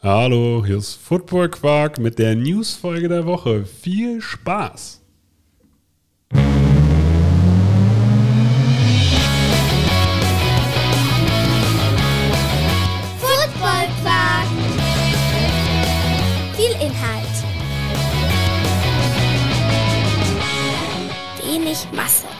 Hallo, hier ist Football Quark mit der Newsfolge der Woche. Viel Spaß! Football. Viel Inhalt. Wenig Masse.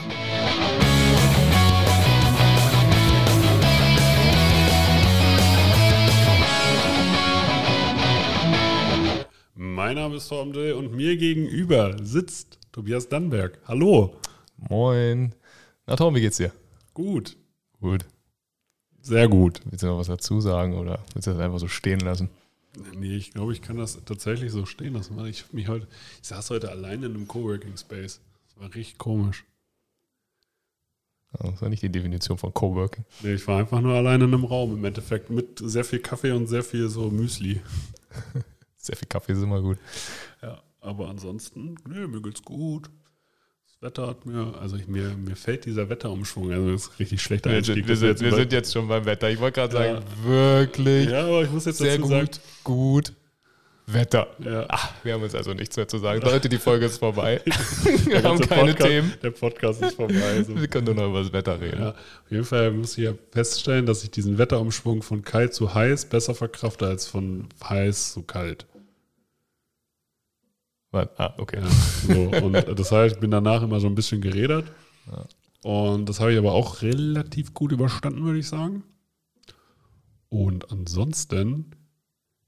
Mein Name ist Torben Dill und mir gegenüber sitzt Tobias Dannberg. Hallo. Moin. Na Tom, wie geht's dir? Gut. Gut. Sehr gut. Willst du noch was dazu sagen oder willst du das einfach so stehen lassen? Nee, ich glaube, ich kann das tatsächlich so stehen lassen, ich mich heute, ich saß heute alleine in einem Coworking Space. Das war richtig komisch. Das war nicht die Definition von Coworking. Nee, ich war einfach nur alleine in einem Raum im Endeffekt mit sehr viel Kaffee und sehr viel so Müsli. Sehr viel Kaffee ist immer gut. Ja, aber ansonsten, nee, mir geht's gut. Das Wetter hat mir, also ich, mir, mir fällt dieser Wetterumschwung, also das ist richtig schlechter Wir, sind, wir, sind, wir sind jetzt schon beim Wetter. Ich wollte gerade Ja. sagen, wirklich Ja, aber ich muss jetzt sehr dazu gut, sagen, gut. Wetter. ja, Ach, wir haben uns also nichts mehr zu sagen. Leute, die Folge ist vorbei. wir haben keine Podcast, Themen. Der Podcast ist vorbei. So. Wir können nur noch über das Wetter reden. Ja, auf jeden Fall muss ich ja feststellen, dass ich diesen Wetterumschwung von kalt zu heiß besser verkrafte als von heiß zu kalt. Warte, Ah, okay. Ja, so, und das heißt, ich bin danach immer so ein bisschen gerädert. Und das habe ich aber auch relativ gut überstanden, würde ich sagen. Und ansonsten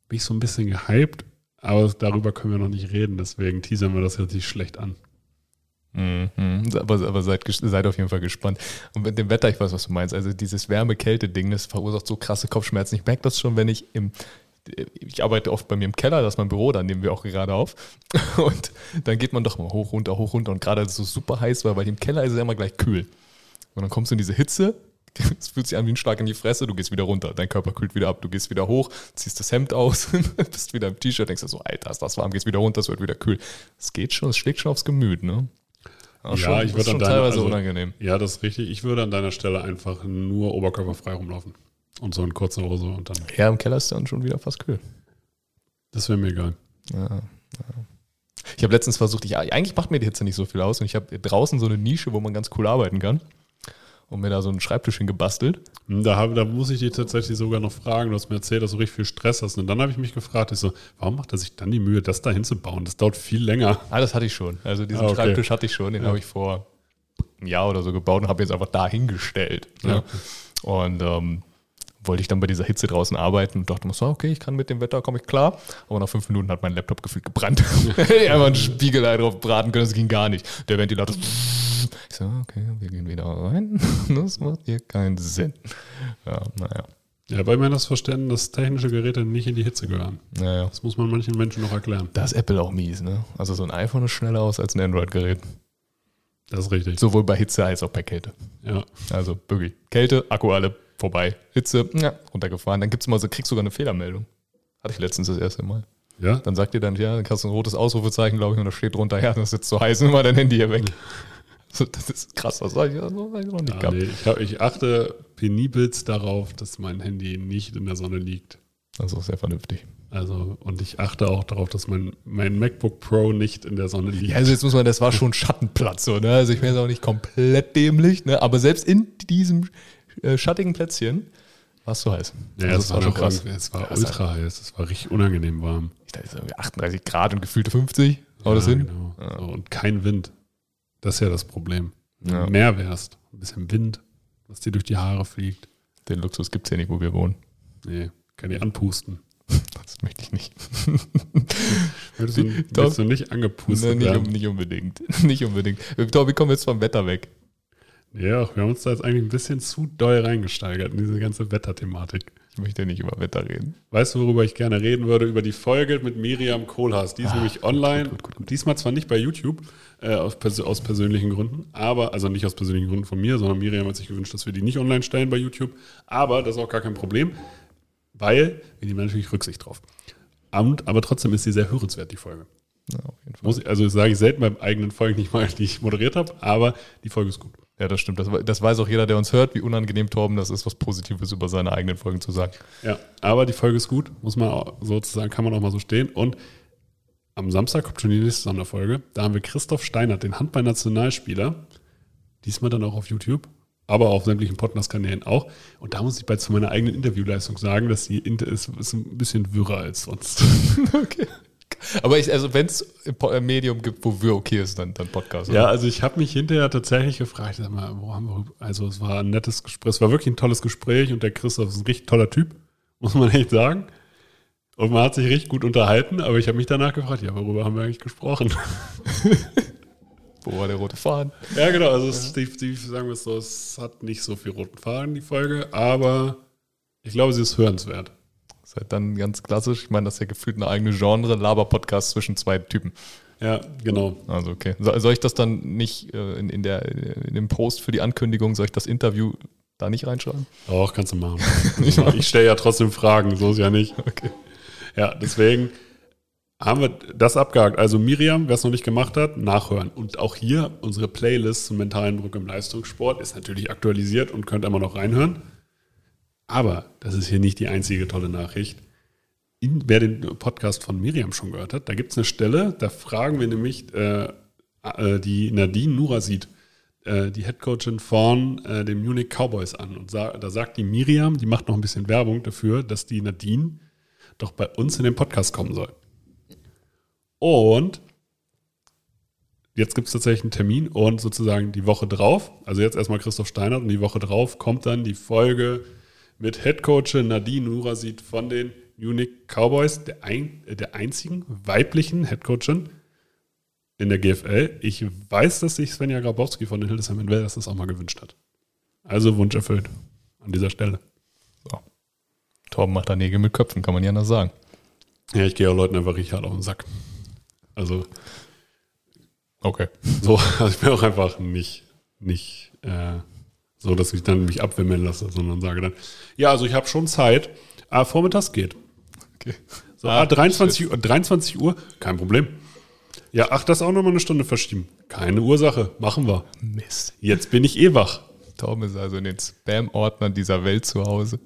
bin ich so ein bisschen gehypt, aber darüber können wir noch nicht reden, deswegen teasern wir das jetzt nicht schlecht an. Mhm. Aber, aber seid, seid auf jeden Fall gespannt. Und mit dem Wetter, ich weiß, was du meinst. Also dieses Wärme-Kälte-Ding, das verursacht so krasse Kopfschmerzen. Ich merke das schon, wenn ich im ich arbeite oft bei mir im Keller, das ist mein Büro, da nehmen wir auch gerade auf. Und dann geht man doch mal hoch, runter, hoch, runter. Und gerade als es so super heiß war, weil im Keller ist es ja immer gleich kühl. Und dann kommst du in diese Hitze, es fühlt sich an wie ein Schlag in die Fresse, du gehst wieder runter, dein Körper kühlt wieder ab, du gehst wieder hoch, ziehst das Hemd aus, bist wieder im T-Shirt, denkst du so, Alter, ist das warm, gehst wieder runter, es wird wieder kühl. Es geht schon, es schlägt schon aufs Gemüt, ne? Aber Ja, schon, ich ist würde an deiner- teilweise also- unangenehm. Ja, das ist richtig. Ich würde an deiner Stelle einfach nur oberkörperfrei rumlaufen. Und so in kurzer Hose und dann. Ja, im Keller ist dann schon wieder fast kühl. Das wäre mir egal. Ja, ja. Ich habe letztens versucht, ich, eigentlich macht mir die Hitze nicht so viel aus und ich habe draußen so eine Nische, wo man ganz cool arbeiten kann und mir da so einen Schreibtisch hingebastelt. Hm, Da, hab, da muss ich dich tatsächlich sogar noch fragen. Du hast mir erzählt, dass du richtig viel Stress hast. Und dann habe ich mich gefragt, ich so, warum macht er sich dann die Mühe, das da hinzubauen? Das dauert viel länger. Ah, das hatte ich schon. Also diesen Ah, okay. Schreibtisch hatte ich schon, den Ja. habe ich vor einem Jahr oder so gebaut und habe jetzt einfach da hingestellt. Ja. Ne? Und ähm, wollte ich dann bei dieser Hitze draußen arbeiten und dachte mir so, okay, ich kann mit dem Wetter, komme ich klar. Aber nach fünf Minuten hat mein Laptop gefühlt gebrannt. Hätte ich einfach einen Spiegelei drauf braten können, das ging gar nicht. Der Ventilator ich so, okay, wir gehen wieder rein. Das macht hier keinen Sinn. Ja, naja. Ja, weil mir das Verständnis, dass technische Geräte nicht in die Hitze gehören. naja. Das muss man manchen Menschen noch erklären. Da ist Apple auch mies, ne? Also so ein iPhone ist schneller aus als ein Android-Gerät. Das ist richtig. Sowohl bei Hitze als auch bei Kälte. Ja. Also wirklich. Kälte, Akku alle vorbei. Hitze, ja, runtergefahren. Dann gibt's immer so, kriegst sogar eine Fehlermeldung. Hatte ich letztens das erste Mal. Ja? Dann sagt ihr dann, ja, dann kannst du ein rotes Ausrufezeichen, glaube ich, und da steht drunter, ja, das ist jetzt zu heiß, nimm mal dein Handy hier weg. Das ist krass, das habe ich, noch nicht ja gehabt. nee, ich, hab, ich achte penibelst darauf, dass mein Handy nicht in der Sonne liegt. Das ist auch sehr vernünftig. Also, und ich achte auch darauf, dass mein, mein MacBook Pro nicht in der Sonne liegt. Ja, also jetzt muss man, das war schon Schattenplatz, so, ne? Also ich bin jetzt auch nicht komplett dämlich, ne? Aber selbst in diesem äh, schattigen Plätzchen war es so heiß. Ja, also es war, noch irgendwie- es war Ja, ultra heiß. Es war richtig unangenehm warm. Ich dachte, es ist irgendwie 38 Grad und gefühlte 50. Haut das Ja, hin? Genau. Ja. So, und kein Wind. Das ist ja das Problem. Wenn Ja. du mehr wärst, ein bisschen Wind, was dir durch die Haare fliegt. Den Luxus gibt es ja nicht, wo wir wohnen. Nee, kann die anpusten. Das möchte ich nicht. Willst du, willst du nicht angepustet Ne, nicht, werden? um, nicht unbedingt. nicht unbedingt. Kommen wir jetzt vom Wetter weg? Ja, wir haben uns da jetzt eigentlich ein bisschen zu doll reingesteigert in diese ganze Wetterthematik. Ich möchte nicht über Wetter reden. Weißt du, worüber ich gerne reden würde? Über die Folge mit Miriam Kohlhaas. Die ist Ah, nämlich online. gut, gut, gut. Diesmal zwar nicht bei YouTube, äh, aus, pers aus persönlichen Gründen, aber, also nicht aus persönlichen Gründen von mir, sondern Miriam hat sich gewünscht, dass wir die nicht online stellen bei YouTube. Aber das ist auch gar kein Problem, weil wir nehmen natürlich Rücksicht drauf. Und, aber trotzdem ist sie sehr hörenswert, die Folge. Ja, auf jeden Fall. Muss ich, also das sage ich selten beim eigenen Folgen nicht mal, die ich moderiert habe, aber die Folge ist gut. Ja, das stimmt. Das, das weiß auch jeder, der uns hört, wie unangenehm Torben das ist, was Positives über seine eigenen Folgen zu sagen. Ja, aber die Folge ist gut, muss man auch, sozusagen, kann man auch mal so stehen. Und am Samstag kommt schon die nächste Sonderfolge. Da haben wir Christoph Steinert, den Handball-Nationalspieler. Diesmal dann auch auf YouTube, aber auf sämtlichen Podcast-Kanälen auch. Und da muss ich bei zu meiner eigenen Interviewleistung sagen, dass die Inter ist, ist ein bisschen wirrer als sonst. Okay. Aber ich, also wenn es ein Medium gibt, wo wir okay ist, dann, dann Podcast. oder? Ja, also ich habe mich hinterher tatsächlich gefragt, sag mal, wo haben wir, also es war ein nettes Gespräch, es war wirklich ein tolles Gespräch und der Christoph ist ein richtig toller Typ, muss man echt sagen. Und man hat sich richtig gut unterhalten, aber ich habe mich danach gefragt, ja, worüber haben wir eigentlich gesprochen? Wo war der rote Faden? ja, genau, also es, die, die, sagen wir es so, es hat nicht so viel roten Faden, die Folge, aber ich glaube, sie ist hörenswert. Ist halt dann ganz klassisch. Ich meine, das ist ja gefühlt eine eigene Genre, Laber-Podcast zwischen zwei Typen. Ja, genau. Also okay. So, soll ich das dann nicht äh, in, in, der, in dem Post für die Ankündigung, soll ich das Interview da nicht reinschreiben? Auch kannst du machen. ich ich stelle ja trotzdem Fragen, so ist ja nicht. Okay. Ja, deswegen haben wir das abgehakt. Also Miriam, wer es noch nicht gemacht hat, nachhören. Und auch hier unsere Playlist zum mentalen Druck im Leistungssport ist natürlich aktualisiert und könnt immer noch reinhören. Aber das ist hier nicht die einzige tolle Nachricht. In, wer den Podcast von Miriam schon gehört hat, da gibt es eine Stelle, da fragen wir nämlich äh, äh, die Nadine Nurasid, äh, die Headcoachin von äh, den Munich Cowboys an. Und sa da sagt die Miriam, die macht noch ein bisschen Werbung dafür, dass die Nadine doch bei uns in den Podcast kommen soll. Und jetzt gibt es tatsächlich einen Termin und sozusagen die Woche drauf, also jetzt erstmal Christoph Steinert und die Woche drauf kommt dann die Folge mit Headcoachin Nadine Nurasid von den Munich Cowboys, der, ein, äh, der einzigen weiblichen Headcoachin in der GFL. Ich weiß, dass sich Svenja Grabowski von den Hildesheim Invaders das auch mal gewünscht hat. Also Wunsch erfüllt an dieser Stelle. So. Torben macht da Nägel mit Köpfen, kann man ja anders sagen. Ja, ich gehe auch Leuten einfach richtig hart auf den Sack. Also Okay. so, also ich bin auch einfach nicht, nicht äh, so, dass ich dann mich abwimmeln lasse, sondern sage dann, ja, also ich habe schon Zeit, aber vormittags geht. okay. So, ah, 23, Uhr, 23 Uhr, kein Problem. Ja, ach, das auch nochmal eine Stunde verschieben. Keine Ursache, machen wir. Mist. Jetzt bin ich eh wach. Torben ist also in den Spam-Ordnern dieser Welt zu Hause.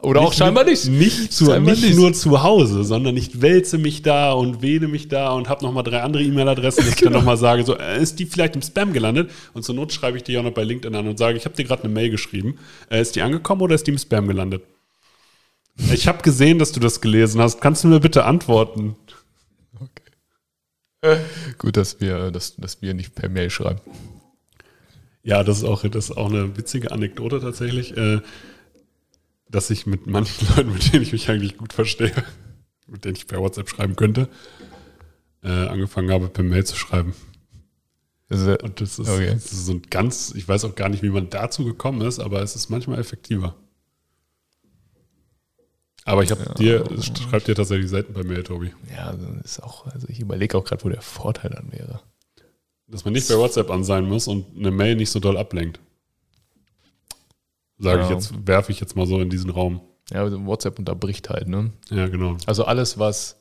Oder auch scheinbar nicht. Nicht, zu, Scheinbar nicht, nur zu Hause, sondern ich wälze mich da und wähle mich da und habe nochmal drei andere E-Mail-Adressen, dass ich dann nochmal sage, so, äh, ist die vielleicht im Spam gelandet? Und zur Not schreibe ich die auch noch bei LinkedIn an und sage, ich habe dir gerade eine Mail geschrieben. Äh, ist die angekommen oder ist die im Spam gelandet? Ich habe gesehen, dass du das gelesen hast. Kannst du mir bitte antworten? Gut, dass wir, dass, dass wir nicht per Mail schreiben. Ja, das ist auch, das ist auch eine witzige Anekdote tatsächlich, äh, dass ich mit manchen Leuten, mit denen ich mich eigentlich gut verstehe, mit denen ich per WhatsApp schreiben könnte, äh, angefangen habe, per Mail zu schreiben. Ja- Und das ist, Okay. das ist so ein ganz, ich weiß auch gar nicht, wie man dazu gekommen ist, aber es ist manchmal effektiver. Aber ich habe dir, schreibt dir tatsächlich selten per Mail, Tobi. ja, das ist auch, also ich überlege auch gerade, wo der Vorteil dann wäre. Dass man nicht bei WhatsApp an sein muss und eine Mail nicht so doll ablenkt. Sage ich Ja. jetzt, werfe ich jetzt mal so in diesen Raum. Ja, also WhatsApp unterbricht halt, ne? Ja, genau. Also alles, was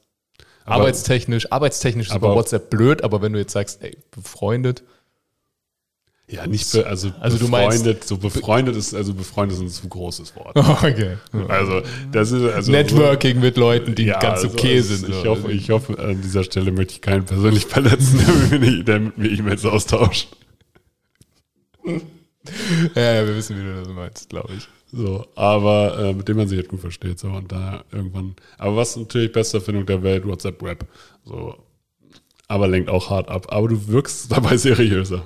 Aber- arbeitstechnisch, arbeitstechnisch ist aber- bei WhatsApp blöd, aber wenn du jetzt sagst, ey, befreundet, Ja, nicht be, also, Also du meinst- befreundet, so befreundet ist, also befreundet ist ein zu großes Wort. okay. Also, das ist, also. Networking mit Leuten, die Ja, ganz also, okay also sind. Ich so. hoffe, ich hoffe, an dieser Stelle möchte ich keinen persönlich verletzen, der mit mir E-Mails austauscht. ja, ja, wir wissen, wie du das meinst, glaube ich. So, aber äh, mit dem man sich halt gut versteht. So, und da irgendwann. Aber was natürlich beste Erfindung der Welt, WhatsApp Rap. So. Aber lenkt auch hart ab. Aber du wirkst dabei seriöser.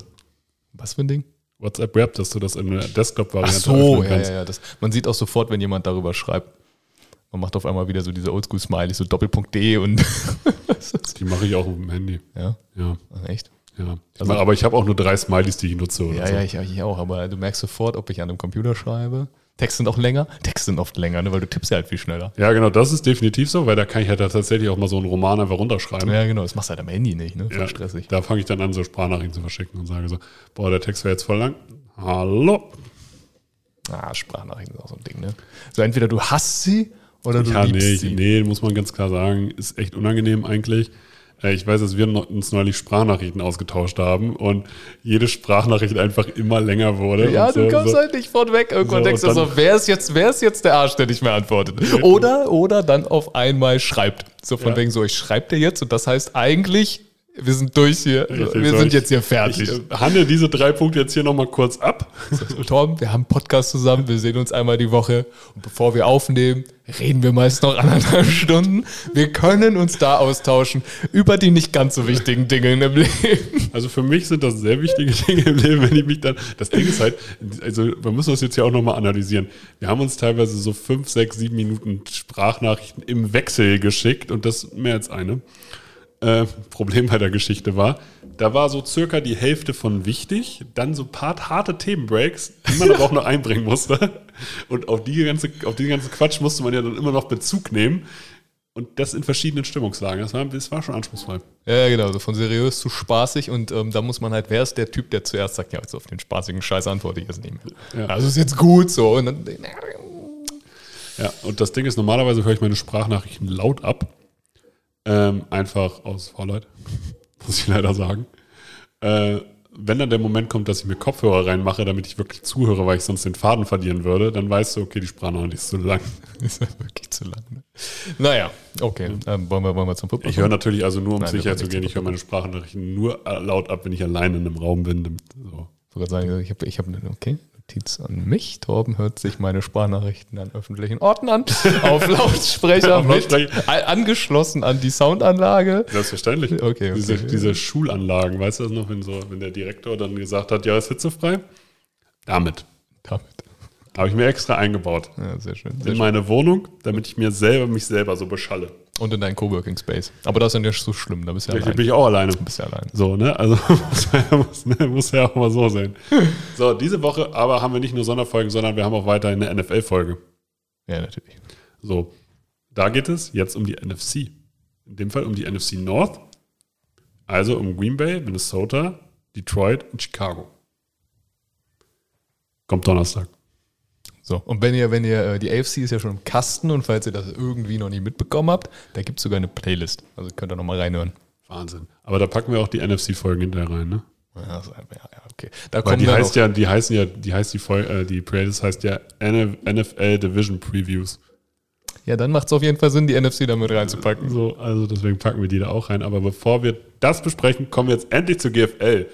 Was für ein Ding? WhatsApp Rap, dass du das in der Ach Desktop-Variante so, ja, ja, ja. Das, man sieht auch sofort, wenn jemand darüber schreibt. Man macht auf einmal wieder so diese Oldschool-Smiley, so Doppelpunkt.de und. Die mache ich auch auf dem Handy. ja, Ja, echt? Ja. Ich Also- mach, aber ich habe auch nur drei Smileys, die ich nutze. Ja, so. ja, ich, ich auch. Aber du merkst sofort, ob ich an einem Computer schreibe. Texte sind auch länger. Texte sind oft länger, ne, weil du tippst ja halt viel schneller. Ja, genau, das ist definitiv so, weil da kann ich halt tatsächlich auch mal so einen Roman einfach runterschreiben. Ja, genau. Das machst du halt am Handy nicht, ne? Voll Ja, stressig. Da fange ich dann an, so Sprachnachrichten zu verschicken und sage so, boah, der Text wäre jetzt voll lang. Hallo. Ah, Sprachnachrichten ist auch so ein Ding, ne? So entweder du hasst sie oder du Ja, liebst nee, sie. nee, muss man ganz klar sagen, ist echt unangenehm eigentlich. Äh, ich weiß, dass wir uns neulich Sprachnachrichten ausgetauscht haben und jede Sprachnachricht einfach immer länger wurde. Ja, du so, kommst so. halt nicht von weg. Irgendwann So, denkst du so, wer ist, jetzt, wer ist jetzt der Arsch, der nicht mehr antwortet? Oder, oder dann auf einmal schreibt. So von Ja. wegen so, ich schreibe dir jetzt und das heißt eigentlich, wir sind durch hier. Richtig, wir so, sind ich- jetzt hier fertig. Ich handle diese drei Punkte jetzt hier nochmal kurz ab. Tom, wir haben einen Podcast zusammen, wir sehen uns einmal die Woche und bevor wir aufnehmen, reden wir meist noch anderthalb Stunden. Wir können uns da austauschen über die nicht ganz so wichtigen Dinge im Leben. Also für mich sind das sehr wichtige Dinge im Leben, wenn ich mich dann. Das Ding ist halt, also wir müssen das jetzt ja auch nochmal analysieren. Wir haben uns teilweise so fünf, sechs, sieben Minuten Sprachnachrichten im Wechsel geschickt und das mehr als eine. Äh, Problem bei der Geschichte war, da war so circa die Hälfte von wichtig, dann so ein paar harte Themenbreaks, die man aber auch noch einbringen musste. Und auf die ganze, auf den ganzen Quatsch musste man ja dann immer noch Bezug nehmen. Und das in verschiedenen Stimmungslagen. Das war, das war schon anspruchsvoll. Ja, genau, so von seriös zu spaßig und ähm, da muss man halt, wer ist der Typ, der zuerst sagt, ja, jetzt auf den spaßigen Scheiß antworte ich jetzt nicht mehr. Ja. Also ist jetzt gut so. Und dann, Ja, und das Ding ist, normalerweise höre ich meine Sprachnachrichten laut ab. Ähm, einfach aus Faulheit, muss ich leider sagen. Äh, wenn dann der Moment kommt, dass ich mir Kopfhörer reinmache, damit ich wirklich zuhöre, weil ich sonst den Faden verlieren würde, dann weißt du, okay, die Sprachnachricht ist zu lang. ist das wirklich zu lang. Ne? Naja, okay. Ähm, wollen, wir, wollen wir zum Football? Ich höre natürlich also nur, um Nein, sicher zu gehen, ich höre meine Sprachnachrichten nur äh, laut ab, wenn ich alleine in einem Raum bin. So. Ich wollte gerade sagen, ich habe ich hab eine okay, Notiz an mich. Torben hört sich meine Sprachnachrichten an öffentlichen Orten an. Auf Lautsprecher, Auf mit, Lautsprecher. a- angeschlossen an die Soundanlage. Selbstverständlich. Okay, okay. Diese, diese Schulanlagen, weißt du das noch, wenn, so, wenn der Direktor dann gesagt hat, ja, ist hitzefrei? Damit. Damit. Habe ich mir extra eingebaut. Ja, sehr schön. Sehr in schön. meine Wohnung, damit ich mir selber mich selber so beschalle. Und in deinen Coworking Space. Aber das ist ja nicht so schlimm, da bist du ja Hier allein. bin ich auch alleine. Du bist ja allein. So, ne? Also muss, ne? muss ja auch mal so sein. So, diese Woche aber haben wir nicht nur Sonderfolgen, sondern wir haben auch weiterhin eine NFL-Folge. Ja, natürlich. So, da geht es jetzt um die NFC. In dem Fall um die NFC North. Also um Green Bay, Minnesota, Detroit und Chicago. Kommt Donnerstag. So, und wenn ihr, wenn ihr, äh, die AFC ist ja schon im Kasten und falls ihr das irgendwie noch nicht mitbekommen habt, da gibt es sogar eine Playlist. Also könnt ihr nochmal reinhören. Wahnsinn. Aber da packen wir auch die NFC-Folgen hinterher rein, ne? Ja, so, ja, ja, okay. Da Weil die heißt ja, die heißen ja, die heißt die Folge, äh, die Playlist heißt ja NF NFL Division Previews. ja, dann macht es auf jeden Fall Sinn, die NFC damit reinzupacken. So, also deswegen packen wir die da auch rein. Aber bevor wir das besprechen, kommen wir jetzt endlich zur GFL.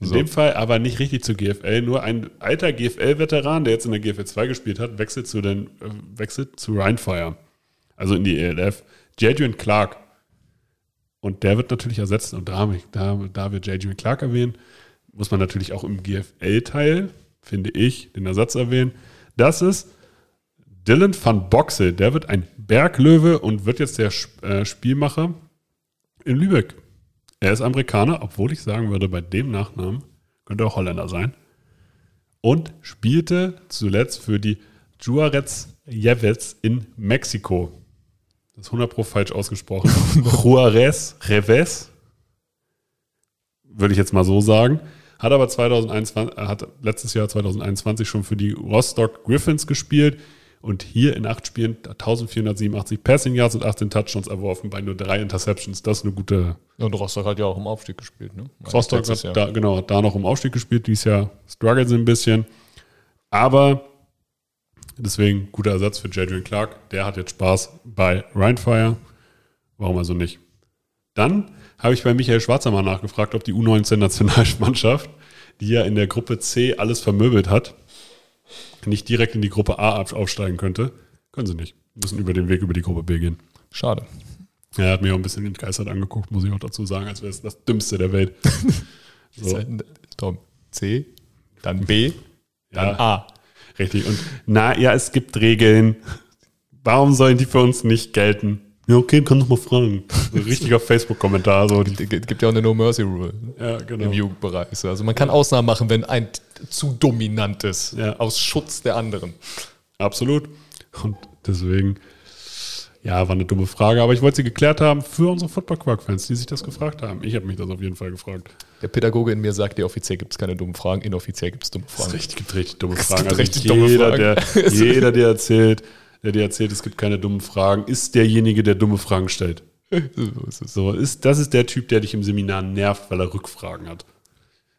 In So. dem Fall aber nicht richtig zur GFL, nur ein alter GFL-Veteran, der jetzt in der GFL 2 gespielt hat, wechselt zu den, äh, wechselt zu Rheinfire. Also in die ELF. Jadrian Clark. Und der wird natürlich ersetzt. Und da, da, da wir Jadrian Clark erwähnen, muss man natürlich auch im GFL-Teil, finde ich, den Ersatz erwähnen. Das ist Dylan van Boxel. Der wird ein Berglöwe und wird jetzt der äh, Spielmacher in Lübeck. Er ist Amerikaner, obwohl ich sagen würde, bei dem Nachnamen könnte auch Holländer sein. Und spielte zuletzt für die Juarez Jevets in Mexiko. Das ist 100 Pro falsch ausgesprochen. Juarez Reves. Würde ich jetzt mal so sagen. Hat aber 2021, äh, hat letztes Jahr 2021 schon für die Rostock Griffins gespielt und hier in acht Spielen 1487 Passing Yards und 18 Touchdowns erworfen bei nur drei Interceptions. Das ist eine gute Und Rostock hat ja auch im Aufstieg gespielt, ne? Rostock hat Jahr. da, genau, da noch im Aufstieg gespielt. Dieses Jahr strugglen sie ein bisschen. Aber deswegen guter Ersatz für Jadrian Clark. Der hat jetzt Spaß bei Rheinfire. Warum also nicht? Dann habe ich bei Michael Schwarzer mal nachgefragt, ob die U19-Nationalmannschaft, die ja in der Gruppe C alles vermöbelt hat, nicht direkt in die Gruppe A auf- aufsteigen könnte. Können sie nicht. Müssen über den Weg über die Gruppe B gehen. Schade. Ja, Er hat mich auch ein bisschen entgeistert angeguckt, muss ich auch dazu sagen, als wäre es das Dümmste der Welt. So. halt, Tom, C, dann B, dann Ja. A. Richtig. Und na ja, es gibt Regeln. Warum sollen die für uns nicht gelten? Ja, okay, kann doch mal fragen. Richtiger Facebook-Kommentar. So, Es gibt ja auch eine No Mercy Rule ja, im genau. Jugendbereich. Also man kann Ausnahmen machen, wenn ein zu dominant ist, Ja. aus Schutz der anderen. Absolut. Und deswegen, ja, war eine dumme Frage, aber ich wollte sie geklärt haben für unsere Football-Quark-Fans, die sich das gefragt haben. Ich habe mich das auf jeden Fall gefragt. Der Pädagoge in mir sagt, ja, offiziell gibt es keine dummen Fragen, inoffiziell gibt es dumme Es Fragen. richtig, gibt richtig dumme Es Fragen. gibt Also richtig jeder, dumme Fragen. Der, jeder, der erzählt, der dir erzählt, es gibt keine dummen Fragen, ist derjenige, der dumme Fragen stellt. So ist das ist der Typ, der dich im Seminar nervt, weil er Rückfragen hat.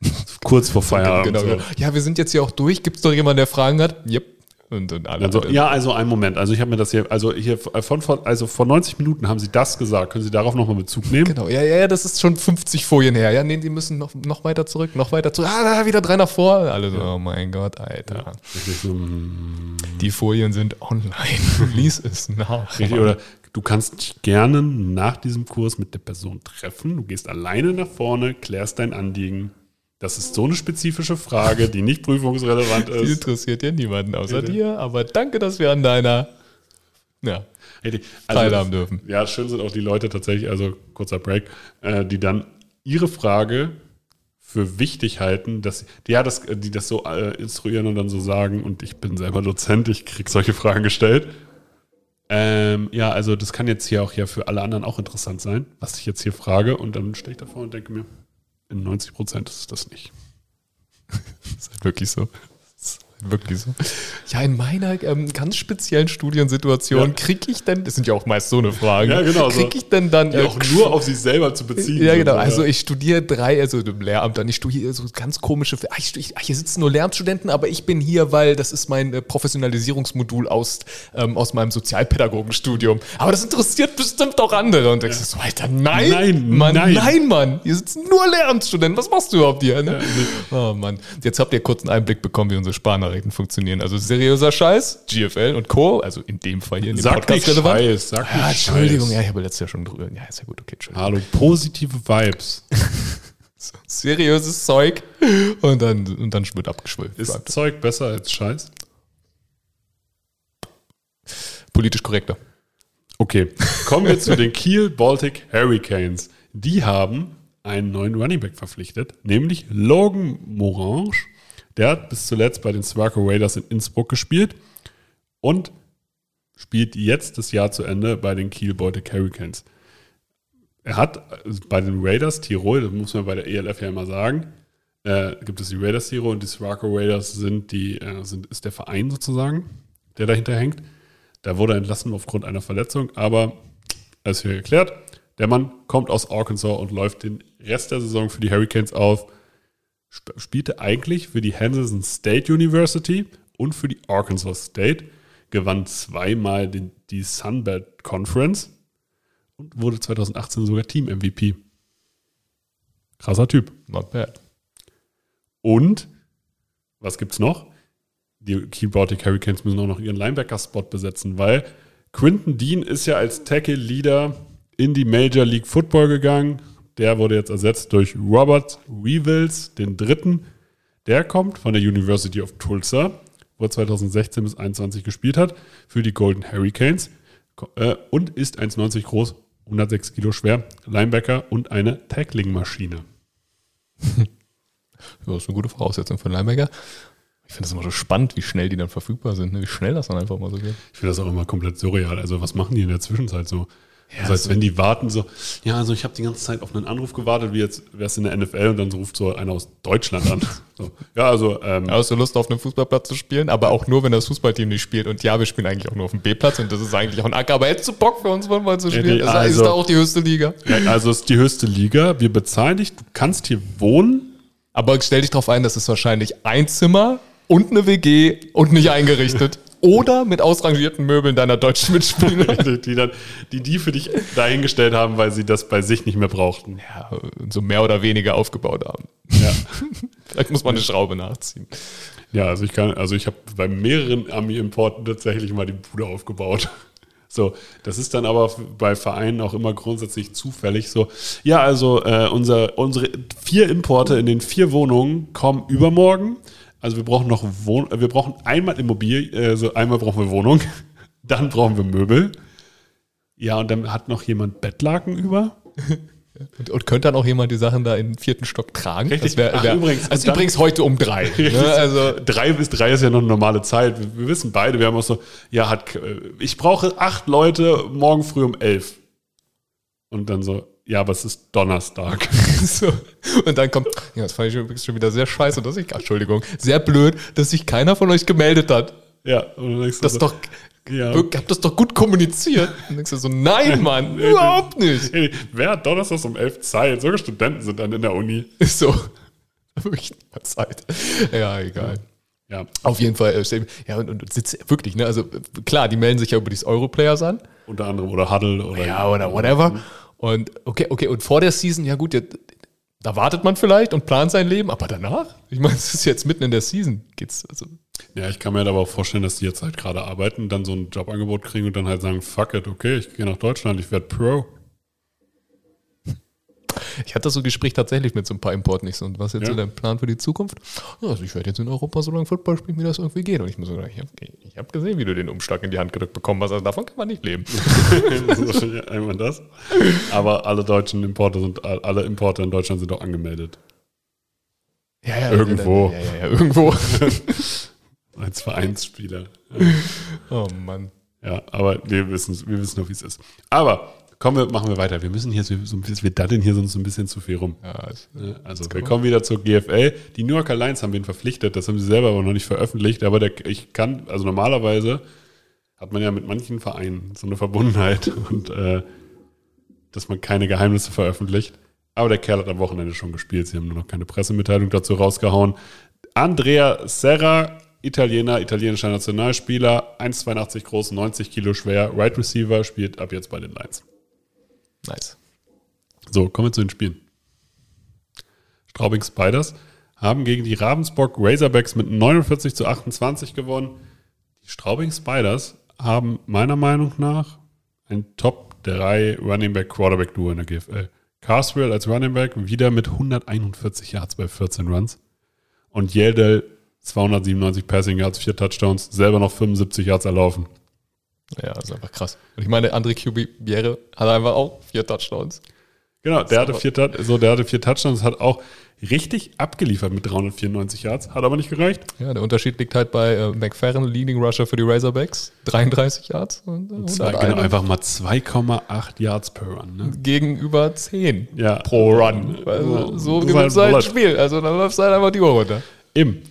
Kurz vor Feierabend. Genau, genau. Ja, wir sind jetzt hier auch durch. Gibt es noch jemanden, der Fragen hat? Yep. Und, und alle. Also, ja, also einen Moment. Also ich habe mir das hier, also hier von, von, also vor 90 Minuten haben Sie das gesagt. Können Sie darauf nochmal Bezug nehmen? Genau, ja, ja, ja, das ist schon 50 Folien her. Ja, nee, die müssen noch, noch weiter zurück, noch weiter zurück. Ah, da, wieder drei nach vor. Alle so, oh mein Gott, Alter. So, mm, Die Folien sind online. Lies es nach. richtig, oder du kannst dich gerne nach diesem Kurs mit der Person treffen. Du gehst alleine nach vorne, klärst dein Anliegen. Das ist so eine spezifische Frage, die nicht prüfungsrelevant Die ist. interessiert ja niemanden außer Richtig. dir, aber danke, dass wir an deiner ja, Richtig. teilhaben dürfen. Ja, schön sind auch die Leute tatsächlich, also kurzer Break, äh, die dann ihre Frage für wichtig halten, dass die, ja, das, die das so äh, instruieren und dann so sagen, und ich bin selber Dozent, ich krieg solche Fragen gestellt. Ähm, ja, also das kann jetzt hier auch ja für alle anderen auch interessant sein, was ich jetzt hier frage, und dann stehe ich davor und denke mir, in 90 Prozent ist es das nicht. ist halt wirklich so. Wirklich so. Ja, in meiner ähm, ganz speziellen Studiensituation Ja. kriege ich denn, das sind ja auch meist so eine Fragen, Ja, genau, so. kriege ich denn dann äh, auch nur auf sich selber zu beziehen. Ja, genau. so, Also ja. ich studiere drei, also im Lehramt dann, ich studiere so ganz komische, ach, ich, ach, hier sitzen nur Lehramtsstudenten, aber ich bin hier, weil das ist mein äh, Professionalisierungsmodul aus, ähm, aus meinem Sozialpädagogenstudium. Aber das interessiert bestimmt auch andere. Und ich so, Alter, nein, Nein, Mann, nein. nein, Mann, hier sitzen nur Lehramtsstudenten. Was machst du überhaupt hier? Ne? Oh Mann. Jetzt habt ihr kurz einen Einblick bekommen, wie unsere Sparnachrichten funktionieren. Also seriöser Scheiß, GFL und Co., also in dem Fall hier in dem Sag nicht Scheiß, sag Ja, nicht Entschuldigung, Scheiß. ja, ich habe letztes Jahr schon drüber. Ja, ist ja gut, okay, Entschuldigung. Hallo, positive Vibes. seriöses Zeug und dann, und dann wird abgeschwollen. Ist Zeug besser als Scheiß? Politisch korrekter. Okay, kommen wir zu den Kiel Baltic Hurricanes. Die haben einen neuen Running Back verpflichtet, nämlich Logan Morange. Der hat bis zuletzt bei den Swarco Raiders in Innsbruck gespielt und spielt jetzt das Jahr zu Ende bei den Kiel Baltic Hurricanes. Er hat äh, bei den Raiders Tirol, das muss man bei der ELF ja immer sagen, äh, gibt es die Raiders Tirol und die Swarco Raiders sind die, äh, sind, ist der Verein sozusagen, der dahinter hängt. Da wurde er entlassen aufgrund einer Verletzung, aber es wird geklärt. Der Mann kommt aus Arkansas und läuft den Rest der Saison für die Hurricanes auf. Sp spielte eigentlich für die Henderson State University und für die Arkansas State, gewann zweimal den, die Sunbelt Conference und wurde 2018 sogar Team-MVP. Krasser Typ. Not bad. Und, was gibt's noch? Die Kiel Baltic Hurricanes müssen auch noch ihren Linebacker-Spot besetzen, weil Quinton Dean ist ja als Tackle-Leader in die Major League Football gegangen. Der wurde jetzt ersetzt durch Robert Weevils, den dritten. Der kommt von der University of Tulsa, wo er 2016 bis 2021 gespielt hat, für die Golden Hurricanes äh, und ist 1,90 groß, 106 Kilo schwer, Linebacker und eine Tackling-Maschine. Ja, ist eine gute Voraussetzung für einen Linebacker. Ich finde das immer so spannend, wie schnell die dann verfügbar sind, ne? wie schnell das dann einfach mal so geht. Ich finde das auch immer komplett surreal. Also, was machen die in der Zwischenzeit so? Ja, also, als so- wenn die warten so, ja, also ich habe die ganze Zeit auf einen Anruf gewartet, wie jetzt wäre es in der NFL und dann ruft so einer aus Deutschland an. So, ja, also, ähm, Ja, hast du Lust auf einem Fußballplatz zu spielen, aber auch nur, wenn das Fußballteam nicht spielt. Und ja, wir spielen eigentlich auch nur auf dem B-Platz und das ist eigentlich auch ein Acker. Aber hättest du Bock für uns mal zu spielen? die- Das also- ist da auch die höchste Liga. ja, also es ist die höchste Liga. Wir bezahlen dich, du kannst hier wohnen. Aber stell dich darauf ein, das ist wahrscheinlich ein Zimmer und eine WG und nicht eingerichtet. Oder mit ausrangierten Möbeln deiner deutschen Mitspieler. die, die, dann, die die für dich dahingestellt haben, weil sie das bei sich nicht mehr brauchten. ja, so mehr oder weniger aufgebaut haben. Ja. Vielleicht muss man eine Schraube nachziehen. Ja, also ich kann, also ich habe bei mehreren Army-Importen tatsächlich mal die Bude aufgebaut. So, das ist dann aber bei Vereinen auch immer grundsätzlich zufällig so. Ja, also äh, unser, unsere vier Importe in den vier Wohnungen kommen übermorgen. Also wir brauchen noch Wohn wir brauchen einmal Immobilie, äh, so einmal brauchen wir Wohnung, dann brauchen wir Möbel. Ja, und dann hat noch jemand Bettlaken über. Und, und könnte dann auch jemand die Sachen da in den vierten Stock tragen? Richtig. Das wär, Ach, wär, übrigens, also übrigens heute um drei. ne? Also drei bis drei ist ja noch eine normale Zeit. Wir, wir wissen beide, wir haben auch so, ja, hat, äh, ich brauche acht Leute morgen früh um elf. Und dann so, ja, aber es ist Donnerstag. so. Und dann kommt, ja, das fand ich übrigens schon wieder sehr scheiße, dass ich, Entschuldigung, sehr blöd, dass sich keiner von euch gemeldet hat. ja, und dann denkst du Das so, doch, Ja. Ich hab das doch gut kommuniziert. Und denkst du so, nein, Mann, überhaupt nicht. Ey, wer hat Donnerstags um 11 Zeit? Sogar Studenten sind dann in der Uni. Ist so. Wirklich Zeit. Ja, egal. Ja, Auf jeden Fall, äh, ja, und, und sitzt wirklich, ne? Also äh, klar, die melden sich ja über dieses Europlayers an. unter anderem. Oder Huddle oder. Ja, oder whatever. Und okay, okay, und vor der Season, ja gut, da wartet man vielleicht und plant sein Leben, aber danach? Ich meine, es ist jetzt mitten in der Season. Geht's, also, Ja, ich kann mir aber auch vorstellen, dass die jetzt halt gerade arbeiten, dann so ein Jobangebot kriegen und dann halt sagen, fuck it, okay, ich gehe nach Deutschland, ich werde Pro. Ich hatte so ein Gespräch tatsächlich mit so ein paar Importnichts und was jetzt Ja. so dein Plan für die Zukunft? Ja, also ich werde jetzt in Europa so lange Football spielen, wie das irgendwie geht. Und ich muss so sagen, ich habe hab gesehen, wie du den Umschlag in die Hand gedrückt bekommen hast. Also davon kann man nicht leben. das ist wahrscheinlich einmal das. Aber alle deutschen Importer sind, alle Importer in Deutschland sind auch angemeldet. Ja, ja, Irgendwo. Ja, ja, ja, irgendwo. Als Vereinsspieler. oh Mann. Ja, aber wir wissen, wir wissen noch, wie es ist. Aber kommen wir, machen wir weiter. Wir müssen hier so, ein bisschen, wir daddeln hier sonst so ein bisschen zu viel rum. Ja, es- Ne? Also wir kommen wieder zur GFL. Die New Yorker Lions haben wen verpflichtet, das haben sie selber aber noch nicht veröffentlicht, aber der, ich kann, also normalerweise hat man ja mit manchen Vereinen so eine Verbundenheit und äh, dass man keine Geheimnisse veröffentlicht. Aber der Kerl hat am Wochenende schon gespielt. Sie haben nur noch keine Pressemitteilung dazu rausgehauen. Andrea Serra, Italiener, italienischer Nationalspieler, 1,82 groß, 90 Kilo schwer, Right Receiver, spielt ab jetzt bei den Lions. Nice. So, kommen wir zu den Spielen. Straubing Spiders haben gegen die Ravensburg Razorbacks mit 49 zu 28 gewonnen. Die Straubing Spiders haben meiner Meinung nach ein Top 3 Running Back Quarterback Duo in der GFL. Carswell als Running Back wieder mit 141 Yards bei 14 Runs und Yeldell 297 Passing Yards, 4 Touchdowns, selber noch 75 Yards erlaufen. Ja, das ist einfach krass. Und ich meine, André Cubiere hat einfach auch vier Touchdowns. Genau, der hatte, vier, so, der hatte vier Touchdowns, hat auch richtig abgeliefert mit 394 Yards, hat aber nicht gereicht. Ja, der Unterschied liegt halt bei äh, McFerrin, Leading Rusher für die Razorbacks, 33 Yards und, äh, Zwei, 101 genau, einfach mal 2,8 Yards per Run. Ne? gegenüber 10 Ja. pro Run. Also, so du halt ein Bullet. Spiel. Also dann läufst du halt einfach die Uhr runter. Im.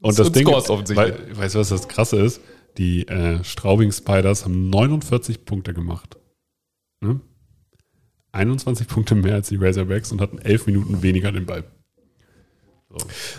Und das ein Ding, weißt du, was das Krasse ist? Die äh, Straubing Spiders haben 49 Punkte gemacht. Ne? 21 Punkte mehr als die Razorbacks und hatten 11 Minuten weniger den Ball.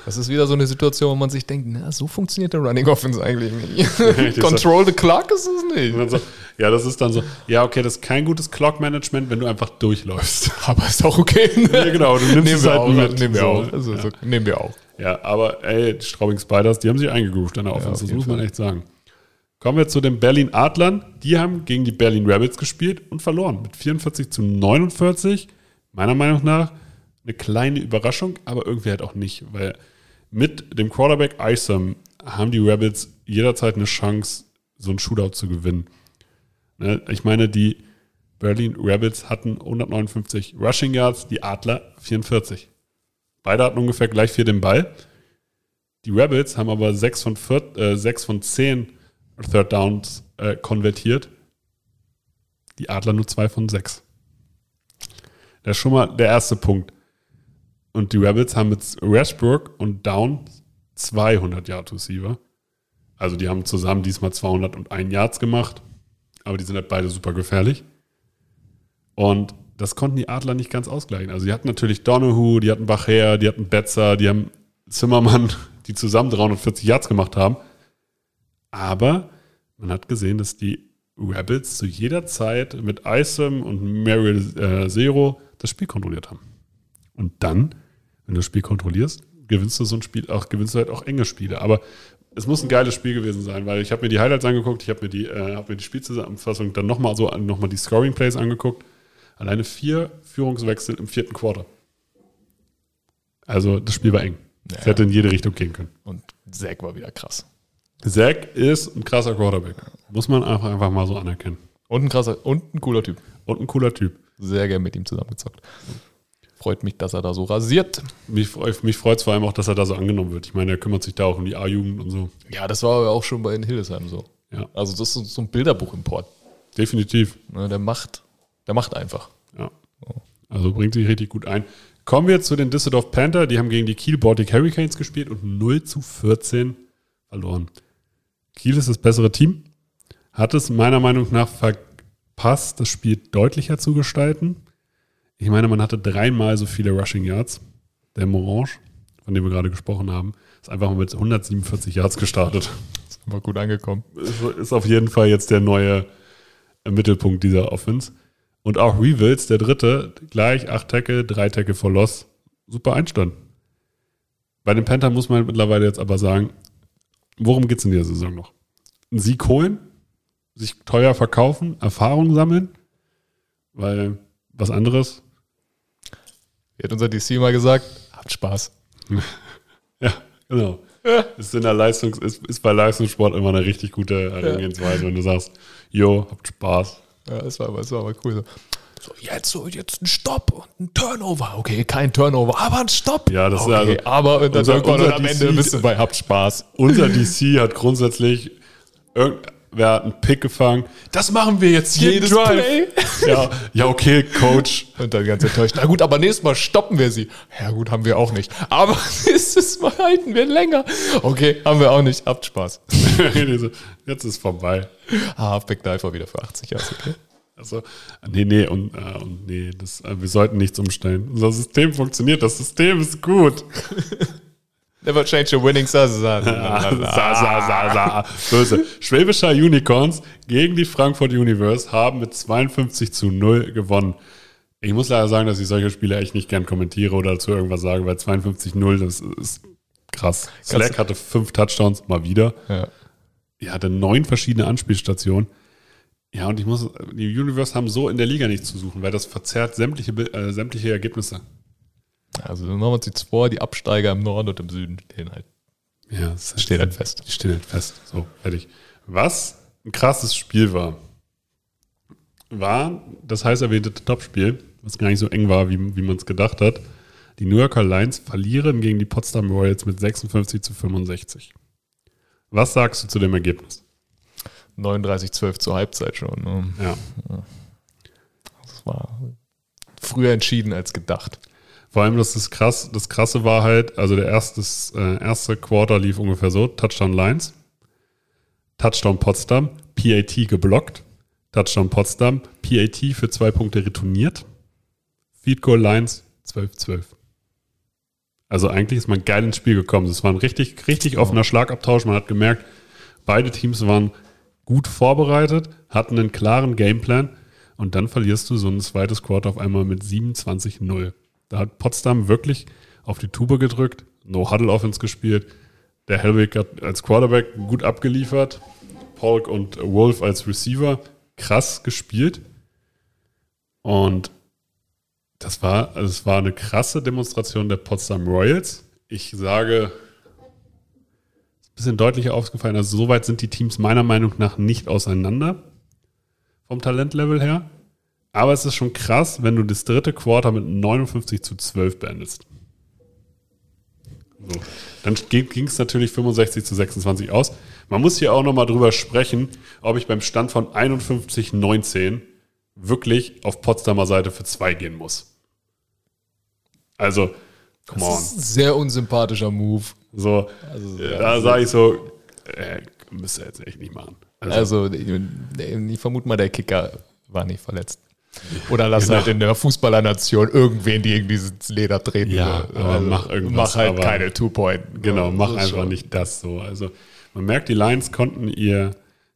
Das ist wieder so eine Situation, wo man sich denkt, na, so funktioniert der Running Offense eigentlich nicht. Control the clock ist es nicht. So, ja, das ist dann so, ja, okay, das ist kein gutes Clock-Management, wenn du einfach durchläufst. Aber ist auch okay. Ne? Ja, genau, du nimmst nehmen es wir halt auch. mit. Nehmen wir So, auch. Also, ja. so, nehmen wir auch. Ja, aber ey, die Straubing Spiders, die haben sich eingegroovt an der Offense, auf das muss man Fall. echt sagen. Kommen wir zu den Berlin Adlern. Die haben gegen die Berlin Rabbits gespielt und verloren mit 44 zu 49. Meiner Meinung nach eine kleine Überraschung, aber irgendwie halt auch nicht, weil mit dem Quarterback Isom haben die Rabbits jederzeit eine Chance, so ein Shootout zu gewinnen. Ne, Ich meine, die Berlin Rabbits hatten 159 Rushing Yards, die Adler 44. Beide hatten ungefähr gleich viel den Ball. Die Rebels haben aber 6 von, vier, äh, sechs von 10 Third Downs äh, konvertiert. Die Adler nur 2 von 6. Das ist schon mal der erste Punkt. Und die Rebels haben mit Rashbrook und Down 200 Yard Receiver. Also die haben zusammen diesmal 201 Yards gemacht. Aber die sind halt beide super gefährlich. Und das konnten die Adler nicht ganz ausgleichen. Also die hatten natürlich Donahue, die hatten Bacher, die hatten Betzer, die haben Zimmermann, die zusammen 340 Yards gemacht haben. Aber man hat gesehen, dass die Rebels zu jeder Zeit mit Isom und Meryl äh, Zero das Spiel kontrolliert haben. Und dann, wenn du das Spiel kontrollierst, gewinnst du so ein Spiel, auch gewinnst du halt auch enge Spiele. Aber es muss ein geiles Spiel gewesen sein, weil ich habe mir die Highlights angeguckt, ich habe mir die, äh, hab mir die Spielzusammenfassung dann nochmal so noch mal die Scoring Plays angeguckt. Alleine vier Führungswechsel im vierten Quarter. Also das Spiel war eng. Es Ja. hätte in jede Richtung gehen können. Und Zack war wieder krass. Zach ist ein krasser Quarterback. Muss man einfach, einfach mal so anerkennen. Und ein krasser und ein cooler Typ. Und ein cooler Typ. Sehr gern mit ihm zusammengezockt. Freut mich, dass er da so rasiert. Mich, mich freut es vor allem auch, dass er da so angenommen wird. Ich meine, er kümmert sich da auch um die A-Jugend und so. Ja, das war aber auch schon bei den Hildesheim so. Ja, Also das ist so- so ein Bilderbuchimport. definitiv. Ne, Der macht, der macht einfach. Ja. Also bringt sich richtig gut ein. Kommen wir zu den Düsseldorf Panther. Die haben gegen die Kiel Baltic Hurricanes gespielt und 0 zu 14 verloren. Kiel ist das bessere Team, hat es meiner Meinung nach verpasst, das Spiel deutlicher zu gestalten. Ich meine, man hatte dreimal so viele Rushing Yards. Der Morange, von dem wir gerade gesprochen haben, ist einfach mal mit 147 Yards gestartet. Ist aber gut angekommen. Ist- auf jeden Fall jetzt der neue Mittelpunkt dieser Offense. Und auch Revils, der dritte, gleich 8 Tackle, 3 Tackle for Loss. Super Einstand. Bei den Panthers muss man mittlerweile jetzt aber sagen, worum geht es in dieser Saison noch? Einen Sieg holen, sich teuer verkaufen, Erfahrung sammeln, weil was anderes, Wie hat unser DC mal gesagt? Habt Spaß. ja, genau. Ist, in der Leistungs-, ist, ist bei Leistungssport immer eine richtig gute Herangehensweise, wenn du sagst, jo, habt Spaß. Ja, das war, aber- das war aber cool. So. So, jetzt, so, jetzt ein Stopp und ein Turnover. Okay, kein Turnover, aber ein Stopp. Ja, das ist okay, also- aber und dann unser- man, unser am Ende bist du bei Habt Spaß. Unser DC hat grundsätzlich irgendwer hat einen Pick gefangen. Das machen wir jetzt Jedes Drive. Play. Ja, ja, okay, Coach. Und dann ganz enttäuscht. Na gut, aber nächstes Mal stoppen wir sie. Ja gut, haben wir auch nicht. Aber nächstes Mal halten wir länger. Okay, haben wir auch nicht. Habt Spaß. Jetzt ist vorbei. Ah, Dive war wieder für 80 Jahre. Okay. Also, nee, nee, und, äh, und nee, das, äh, wir sollten nichts umstellen. Unser System funktioniert, das System ist gut. Never change your winning sa, sa, sa. Böse. Schwäbischer Unicorns gegen die Frankfurt Universe haben mit 52 zu 0 gewonnen. Ich muss leider sagen, dass ich solche Spiele echt nicht gern kommentiere oder dazu irgendwas sage, weil 52-0, das ist krass. Slack hatte fünf Touchdowns, mal wieder. Ja. Er hatte neun verschiedene Anspielstationen. Ja, und ich muss, die Universe haben so in der Liga nichts zu suchen, weil das verzerrt sämtliche, äh, sämtliche Ergebnisse. Also machen wir uns jetzt vor, die Absteiger im Norden und im Süden stehen halt. Ja, das Steht halt fest. Die stehen halt fest. So, fertig. Was ein krasses Spiel war, war das heiß erwähnte Topspiel, was gar nicht so eng war, wie, wie man es gedacht hat. Die New Yorker Lions verlieren gegen die Potsdam Royals mit 56 zu 65. Was sagst du zu dem Ergebnis? 39-12 zur Halbzeit schon. Ne? Ja. Das war früher entschieden als gedacht. Vor allem, das ist krass, das krasse war halt, also der erste, das, äh, erste Quarter lief ungefähr so: Touchdown Lions, Touchdown Potsdam, PAT geblockt, Touchdown Potsdam, PAT für zwei Punkte retourniert, Feed Goal Lions 12-12. Also eigentlich ist man geil ins Spiel gekommen. Es war ein richtig, richtig offener Schlagabtausch. Man hat gemerkt, beide Teams waren gut vorbereitet, hatten einen klaren Gameplan und dann verlierst du so ein zweites Quarter auf einmal mit 27-0. Da hat Potsdam wirklich auf die Tube gedrückt, No-Huddle-Offense gespielt. Der Hellwig hat als Quarterback gut abgeliefert. Polk und Wolf als Receiver krass gespielt. Und das war, also war eine krasse Demonstration der Potsdam Royals. Ich sage, ein bisschen deutlicher aufgefallen, also soweit sind die Teams meiner Meinung nach nicht auseinander vom Talentlevel her. Aber es ist schon krass, wenn du das dritte Quarter mit 59 zu 12 beendest. So. Dann ging es natürlich 65 zu 26 aus. Man muss hier auch nochmal drüber sprechen, ob ich beim Stand von 51 19 wirklich auf Potsdamer Seite für zwei gehen muss. Also, come on. Das ist ein sehr unsympathischer Move. So, Also, äh, da also- sage ich so, äh, müsst ihr jetzt echt nicht machen. Also, Also, ich, vermute mal, der Kicker war nicht verletzt. Oder lass Genau. halt in der Fußballernation irgendwen, die irgendwie ins Leder treten. Ja, will. aber mach irgendwas, Mach halt aber- keine Two-Point. genau, mach einfach schon- nicht das so. Also, man merkt, die Lions konnten ihr,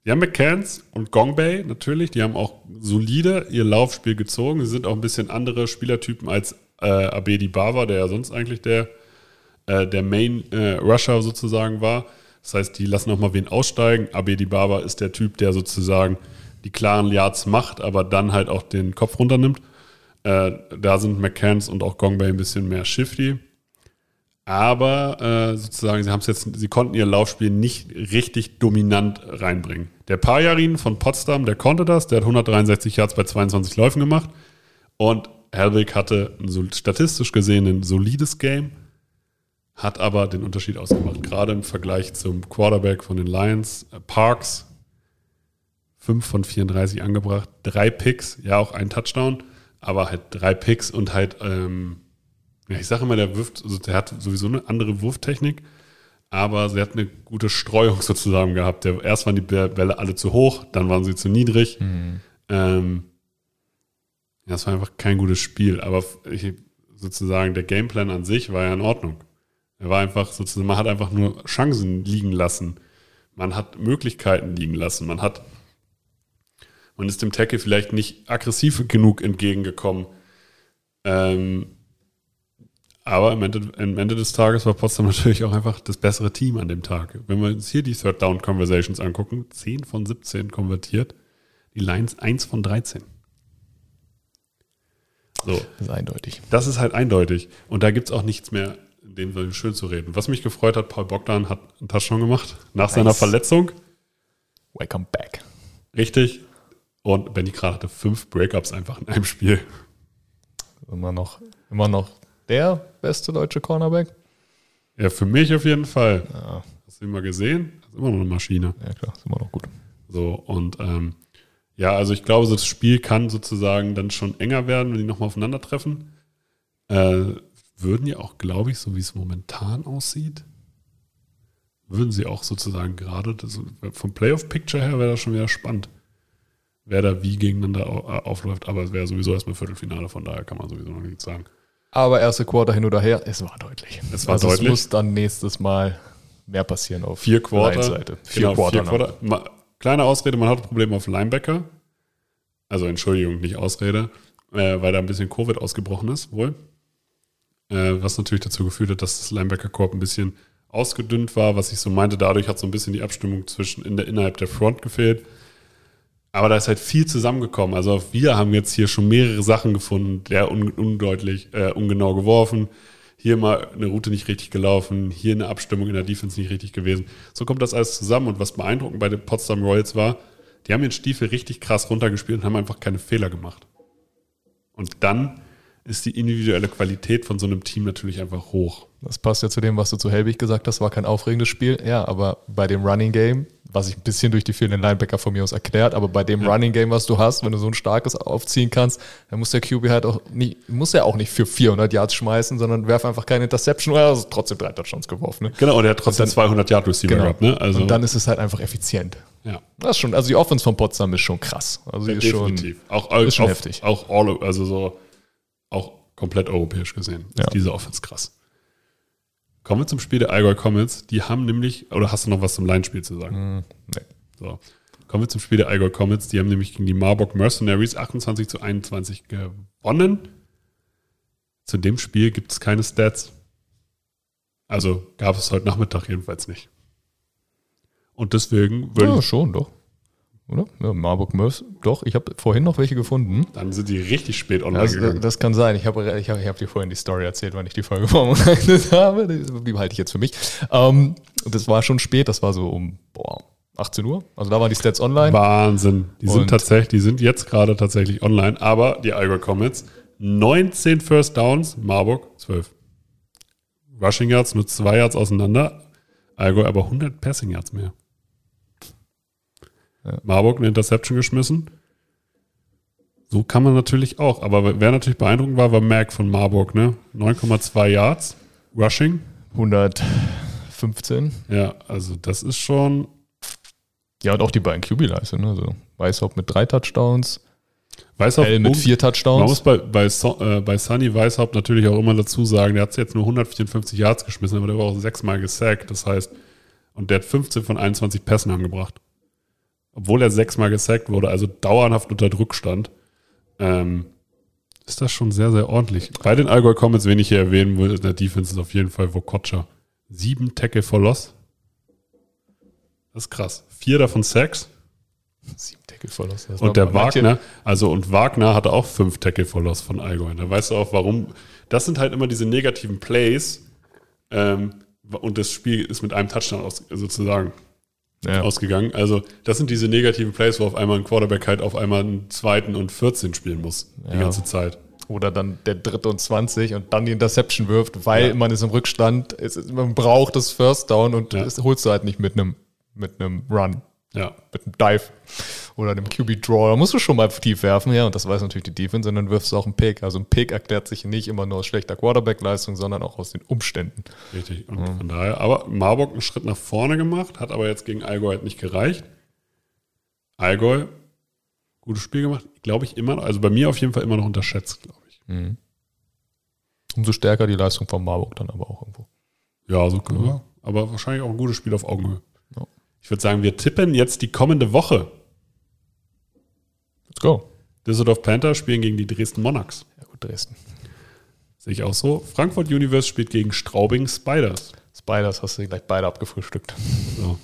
die haben McCanns und Gongbei natürlich, die haben auch solide ihr Laufspiel gezogen. Sie sind auch ein bisschen andere Spielertypen als äh, Abedi Bava, der ja sonst eigentlich der, äh, der Main äh, Rusher sozusagen war. Das heißt, die lassen auch mal wen aussteigen. Abedi Baba ist der Typ, der sozusagen die klaren Yards macht, aber dann halt auch den Kopf runternimmt. Äh, da sind McCanns und auch Gongbei ein bisschen mehr shifty. Aber äh, sozusagen, sie jetzt, sie konnten ihr Laufspiel nicht richtig dominant reinbringen. Der Pajarin von Potsdam, der konnte das, der hat 163 Yards bei 22 Läufen gemacht. Und Helwig hatte ein, statistisch gesehen ein solides Game, hat aber den Unterschied ausgemacht. Gerade im Vergleich zum Quarterback von den Lions, äh, Parks, 5 von 34 angebracht, drei Picks, ja auch ein Touchdown, aber halt drei Picks und halt, ähm, ja, ich sage immer, der wirft, also der hat sowieso eine andere Wurftechnik, aber sie hat eine gute Streuung sozusagen gehabt. Der, erst waren die Bälle alle zu hoch, dann waren sie zu niedrig. Mhm. Ähm, ja, es war einfach kein gutes Spiel, aber ich, sozusagen der Gameplan an sich war ja in Ordnung. Er war einfach sozusagen, man hat einfach nur Chancen liegen lassen. Man hat Möglichkeiten liegen lassen. Man hat, man ist dem Tackle vielleicht nicht aggressiv genug entgegengekommen. Ähm, aber am Ende, am Ende des Tages war Potsdam natürlich auch einfach das bessere Team an dem Tag. Wenn wir uns hier die Third Down Conversations angucken, 10 von 17 konvertiert, die Lions 1 von 13. So, Das ist eindeutig. das ist halt eindeutig. Und da gibt es auch nichts mehr, dem Sinne schön zu reden. Was mich gefreut hat, Paul Bogdan hat einen Touchdown gemacht nach seiner Nice. Verletzung. Welcome back. Richtig. Und Benny gerade hatte fünf Breakups einfach in einem Spiel. Immer noch, immer noch der beste deutsche Cornerback. Ja, für mich auf jeden Fall. Ja, Hast du ihn mal gesehen? Das ist immer noch eine Maschine. ja klar, ist immer noch gut. So, und ähm, ja, also ich glaube, das Spiel kann sozusagen dann schon enger werden, wenn die nochmal aufeinandertreffen. Äh, würden ja auch, glaube ich, so wie es momentan aussieht, würden sie auch sozusagen gerade, das, vom Playoff-Picture her wäre das schon wieder spannend, wer da wie gegeneinander äh, aufläuft. Aber es wäre sowieso erstmal Viertelfinale, von daher kann man sowieso noch nichts sagen. Aber erste Quarter hin oder her, es war deutlich. Es war also deutlich. Es muss dann nächstes Mal mehr passieren auf Vier Quarter. Lions-Seite. Vier Genau, Quarter. vier? Quarter. Ma, kleine Ausrede, man hat Probleme auf Linebacker. Also Entschuldigung, nicht Ausrede, äh, weil da ein bisschen Covid ausgebrochen ist, wohl. Äh, was natürlich dazu geführt hat, dass das Linebacker-Korb ein bisschen ausgedünnt war, was ich so meinte. Dadurch hat so ein bisschen die Abstimmung zwischen in der, innerhalb der Front gefehlt. Aber da ist halt viel zusammengekommen. Also wir haben jetzt hier schon mehrere Sachen gefunden, der un, undeutlich, äh, ungenau geworfen. Hier mal eine Route nicht richtig gelaufen, hier eine Abstimmung in der Defense nicht richtig gewesen. So kommt das alles zusammen. Und was beeindruckend bei den Potsdam Royals war, die haben den Stiefel richtig krass runtergespielt und haben einfach keine Fehler gemacht. Und dann ist die individuelle Qualität von so einem Team natürlich einfach hoch. Das passt ja zu dem, was du zu Helbig gesagt hast, war kein aufregendes Spiel. Ja, aber bei dem Running Game, was ich ein bisschen durch die fehlenden Linebacker von mir aus erklärt, aber bei dem Running Game, was du hast, wenn du so ein starkes aufziehen kannst, dann muss der QB halt auch nicht, muss er auch nicht für 400 Yards schmeißen, sondern werf einfach keine Interception oder also trotzdem drei Touchdowns geworfen. Ne? Genau, und er hat trotzdem 200 Yard Receiver gehabt. Ne? Also, Und dann ist es halt einfach effizient. ja. Das schon, also die Offense von Potsdam ist schon krass. Also die ist schon, Definitiv. Auch, auch, ist schon auf, heftig. Auch, all, also so, auch komplett europäisch gesehen. Ist Ja. diese Offense krass. Kommen wir zum Spiel der Allgäu Comets. Die haben nämlich, oder hast du noch was zum Line-Spiel zu sagen? Hm, nee. So. Kommen wir zum Spiel der Allgäu Comets. Die haben nämlich gegen die Marburg Mercenaries 28 zu 21 gewonnen. Zu dem Spiel gibt es keine Stats. Also gab es heute Nachmittag jedenfalls nicht. Und deswegen würde Ja, ich, schon, doch. Oder? Ja, Marburg Mörs, doch. Ich habe vorhin noch welche gefunden. dann sind die richtig spät online Das, gegangen. das kann sein. Ich habe ich hab, ich hab dir vorhin die Story erzählt, wann ich die Folge vorbereitet habe. Die, behalte ich jetzt für mich. Ähm, das war schon spät. Das war so um boah, 18 Uhr. Also da waren die Stats online. Wahnsinn. Die sind Und- tatsächlich, die sind jetzt gerade tatsächlich online, aber die Allgäu Comets 19 First Downs, Marburg 12. Rushing Yards nur zwei Yards auseinander, Allgäu aber 100 Passing Yards mehr. Ja. Marburg eine Interception geschmissen. So kann man natürlich auch, aber wer natürlich beeindruckend war, war Mac von Marburg, ne? 9,2 Yards Rushing. 115. Ja, also das ist schon Ja, und auch die beiden QB-Leistungen. Ne? Also Weißhaupt mit drei Touchdowns, weiß auch L mit vier Man muss Touchdowns. bei, bei, so äh, bei Sunny Weishaupt natürlich auch immer dazu sagen, der hat jetzt nur 154 Yards geschmissen, aber der war auch sechsmal gesackt. Das heißt, und der hat 15 von 21 Pässen angebracht. Obwohl er sechsmal gesackt wurde, also dauerhaft unter Druck stand, ähm, ist das schon sehr, sehr ordentlich. Bei den Allgäu Comets, wen ich hier erwähnen will, in der Defense ist auf jeden Fall Vokocha. Sieben Tackle for Loss. Das ist krass. Vier davon Sacks. Sieben Tackle. Das war Und der Wagner, also und Wagner hatte auch fünf Tackle for Loss von Allgäu. Da weißt du auch, warum. Das sind halt immer diese negativen Plays. Ähm, und das Spiel ist mit einem Touchdown aus, sozusagen Ja. ausgegangen. Also, das sind diese negativen Plays, wo auf einmal ein Quarterback halt auf einmal einen zweiten und 14 spielen muss. Die Ja. ganze Zeit. Oder dann der dritte und 20 und dann die Interception wirft, weil Ja. man ist im Rückstand, ist, man braucht das First Down und das holst du halt nicht mit einem mit einem Run, Ja. mit einem Dive. oder einem QB-Draw, da musst du schon mal tief werfen, ja, und das weiß natürlich die Defense, und dann wirfst du auch einen Pick. Also ein Pick erklärt sich nicht immer nur aus schlechter Quarterback-Leistung, sondern auch aus den Umständen. Richtig. Und von daher, aber Marburg einen Schritt nach vorne gemacht, hat aber jetzt gegen Allgäu halt nicht gereicht. Allgäu, gutes Spiel gemacht, glaube ich immer, noch- also bei mir auf jeden Fall immer noch unterschätzt, glaube ich. Umso stärker die Leistung von Marburg dann aber auch irgendwo. Ja, so ja. aber wahrscheinlich auch ein gutes Spiel auf Augenhöhe. Ich würde sagen, wir tippen jetzt die kommende Woche. Let's go. Düsseldorf Panther spielen gegen die Dresden Monarchs. Ja gut, Dresden. Sehe ich auch so. Frankfurt Universe spielt gegen Straubing Spiders. Spiders hast du gleich beide abgefrühstückt. So.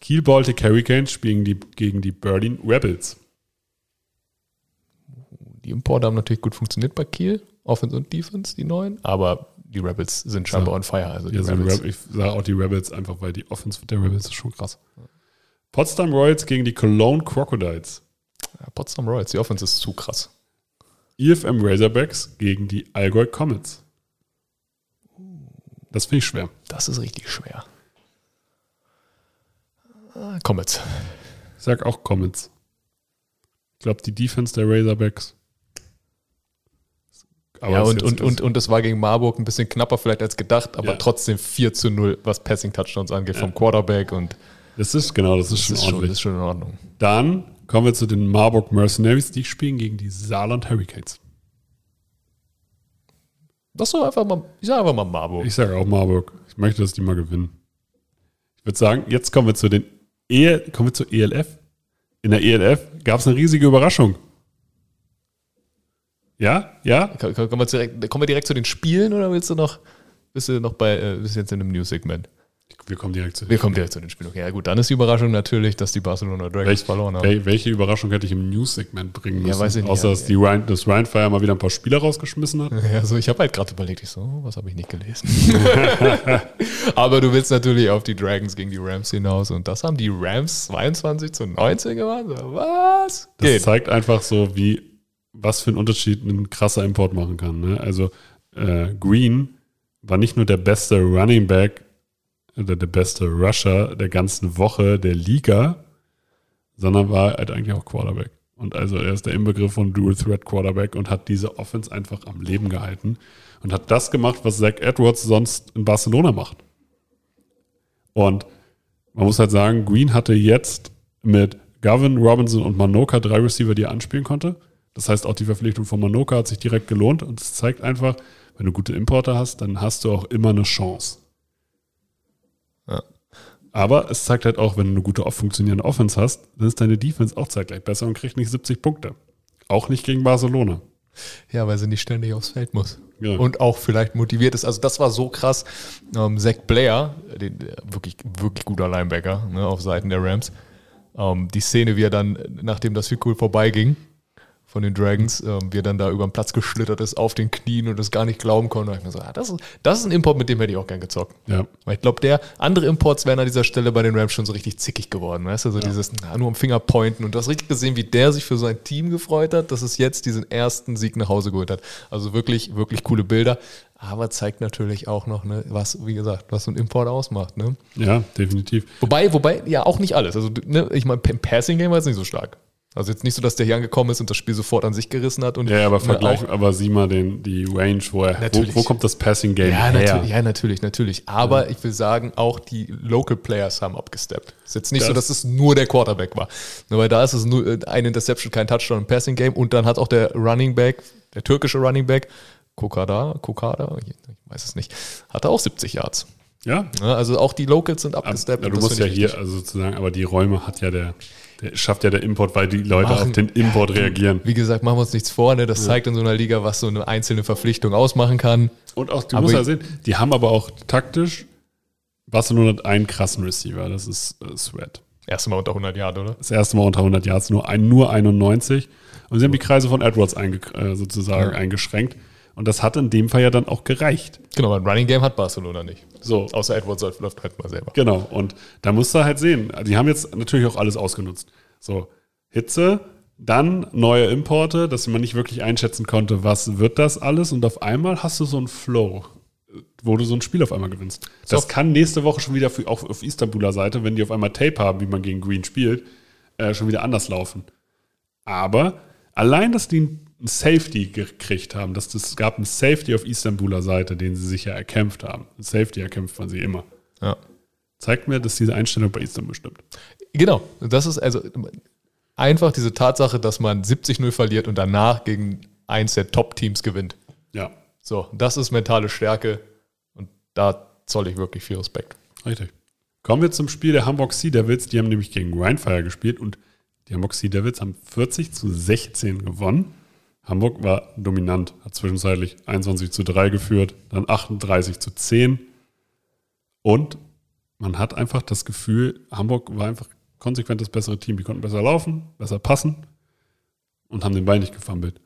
Kiel Baltic Hurricanes spielen die, gegen die Berlin Rebels. Die Importe haben natürlich gut funktioniert bei Kiel, Offense und Defense, die neuen, aber die Rebels sind scheinbar Ja. on fire. Also die Ja, so Rebels. Reb- ich sage auch die Rebels einfach, weil die Offense der Rebels ist schon krass. Potsdam Royals gegen die Cologne Crocodiles. Ja, Potsdam Royals, die Offense ist zu krass. IFM Razorbacks gegen die Allgäu Comets. Das finde ich schwer. Das ist richtig schwer. Ah, Comets. Ich sag auch Comets. Ich glaube, die Defense der Razorbacks. Aber ja, und, und, und, und das war gegen Marburg ein bisschen knapper vielleicht als gedacht, aber Ja. trotzdem 4 zu 0, was Passing-Touchdowns angeht vom Quarterback und Das ist genau, das ist das schon ist schon, das ist schon in Ordnung. Dann kommen wir zu den Marburg Mercenaries. Die spielen gegen die Saarland Hurricanes. Das so einfach mal, ich sag einfach mal Marburg. Ich sage auch Marburg. Ich möchte, dass die mal gewinnen. Ich würde sagen, jetzt kommen wir zu den e kommen wir zur ELF. In der ELF gab es eine riesige Überraschung. Ja, ja. Ko- ko- Kommen wir, direkt, kommen wir direkt zu den Spielen oder willst du noch, bist du noch bei, äh, bist du jetzt in einem News-Segment? Wir kommen direkt zu Wir kommen direkt zu den Spielen. Okay, ja gut, dann ist die Überraschung natürlich, dass die Barcelona Dragons Welch, verloren haben. wel, welche Überraschung hätte ich im News-Segment bringen Ja, müssen? weiß ich nicht. Außer, Ja, dass, die Ryan, dass Ryan Fire mal wieder ein paar Spieler rausgeschmissen hat. Ja, so, ich habe halt gerade überlegt, ich so, oh, was habe ich nicht gelesen? Aber du willst natürlich auf die Dragons gegen die Rams hinaus und das haben die Rams 22 zu 19 gemacht. Was? Das Geht. zeigt einfach so, wie was für einen Unterschied ein krasser Import machen kann. Ne? Also äh, Green war nicht nur der beste Running Back oder der beste Rusher der ganzen Woche der Liga, sondern war halt eigentlich auch Quarterback. Und also er ist der Inbegriff von Dual Threat Quarterback und hat diese Offense einfach am Leben gehalten und hat das gemacht, was Zach Edwards sonst in Barcelona macht. Und man muss halt sagen, Green hatte jetzt mit Gavin, Robinson und Manoka drei Receiver, die er anspielen konnte. Das heißt, auch die Verpflichtung von Manoka hat sich direkt gelohnt und es zeigt einfach, wenn du gute Importer hast, dann hast du auch immer eine Chance. Ja. Aber es zeigt halt auch, wenn du eine gute funktionierende Offense hast, dann ist deine Defense auch zeitgleich besser und kriegt nicht 70 Punkte. Auch nicht gegen Barcelona. Ja, weil sie nicht ständig aufs Feld muss. Ja. Und auch vielleicht motiviert ist. Also das war so krass. Ähm, Zach Blair, den, der wirklich, wirklich guter Linebacker ne, auf Seiten der Rams. Ähm, die Szene, wie er dann, nachdem das viel cool vorbeiging von den Dragons, ähm, wie er dann da über den Platz geschlittert ist, auf den Knien und das gar nicht glauben konnte. Und ich mir so, ah, das, ist, das ist ein Import, mit dem hätte ich auch gern gezockt. Ja. Weil ich glaube, der andere Imports wären an dieser Stelle bei den Rams schon so richtig zickig geworden. Weißt du, so dieses na, nur am Finger pointen. Und du hast richtig gesehen, wie der sich für sein Team gefreut hat, dass es jetzt diesen ersten Sieg nach Hause geholt hat. Also wirklich, wirklich coole Bilder. Aber zeigt natürlich auch noch, ne, was, wie gesagt, was so ein Import ausmacht. Ne? Ja, definitiv. Wobei, wobei, ja, auch nicht alles. Also, ne, ich meine, im Passing Game war es nicht so stark. Also jetzt nicht so, dass der hier angekommen ist und das Spiel sofort an sich gerissen hat. Und Ja, aber vergleich, auch- aber sieh mal den, die Range, wo er, wo, Natürlich. wo kommt das Passing Game Ja, her? natürlich, ja, natürlich, natürlich. Aber ich will sagen, auch die Local Players haben abgesteppt. Ist jetzt nicht so, Das- dass es nur der Quarterback war. Nur weil da ist es nur äh, ein Interception, kein Touchdown im Passing Game und dann hat auch der Running Back, der türkische Running Back, Kokada, Kokada, ich weiß es nicht, hatte auch 70 Yards. Ja, Ja, also auch die Locals sind Aber, abgesteppt. ja, und du musst ja hier also sozusagen, aber die Räume hat ja der, der schafft ja der Import, weil die Leute Machen- auf den Import reagieren. Wie gesagt, machen wir uns nichts vor, ne? Das zeigt in so einer Liga, was so eine einzelne Verpflichtung ausmachen kann. Und auch, du Aber musst ja sehen, die haben aber auch taktisch, Barcelona hat einen krassen Receiver, das ist äh, Sweat. Erstmal unter 100 Yards, oder? Das erste Mal unter 100 Yards, nur, ein, nur 91. Und sie haben die Kreise von Edwards einge, äh, sozusagen Ja. eingeschränkt. Und das hat in dem Fall ja dann auch gereicht. Genau, ein Running Game hat Barcelona nicht. So, Außer Edwards läuft halt mal selber. Genau, und da musst du halt sehen, die haben jetzt natürlich auch alles ausgenutzt. So, Hitze, dann neue Importe, dass man nicht wirklich einschätzen konnte, was wird das alles und auf einmal hast du so einen Flow, wo du so ein Spiel auf einmal gewinnst. Das So. kann nächste Woche schon wieder für, auch auf Istanbuler Seite, wenn die auf einmal Tape haben, wie man gegen Green spielt, äh, schon wieder anders laufen. Aber allein, dass die Safety gekriegt haben, dass das es gab einen Safety auf Istanbuler Seite, den sie sich ja erkämpft haben. Ein Safety erkämpft man sie immer. Ja. Zeigt mir, dass diese Einstellung bei Istanbul stimmt. Genau, das ist also einfach diese Tatsache, dass man 70-0 verliert und danach gegen eins der Top-Teams gewinnt. Ja, So, das ist mentale Stärke und da zoll ich wirklich viel Respekt. richtig. Kommen wir zum Spiel der Hamburg Sea Devils. Die haben nämlich gegen Rheinfire gespielt und die Hamburg Sea Devils haben 40 zu 16 gewonnen. Hamburg war dominant, hat zwischenzeitlich 21 zu 3 geführt, dann 38 zu 10. Und man hat einfach das Gefühl, Hamburg war einfach konsequent das bessere Team. Die konnten besser laufen, besser passen und haben den Ball nicht gefummelt.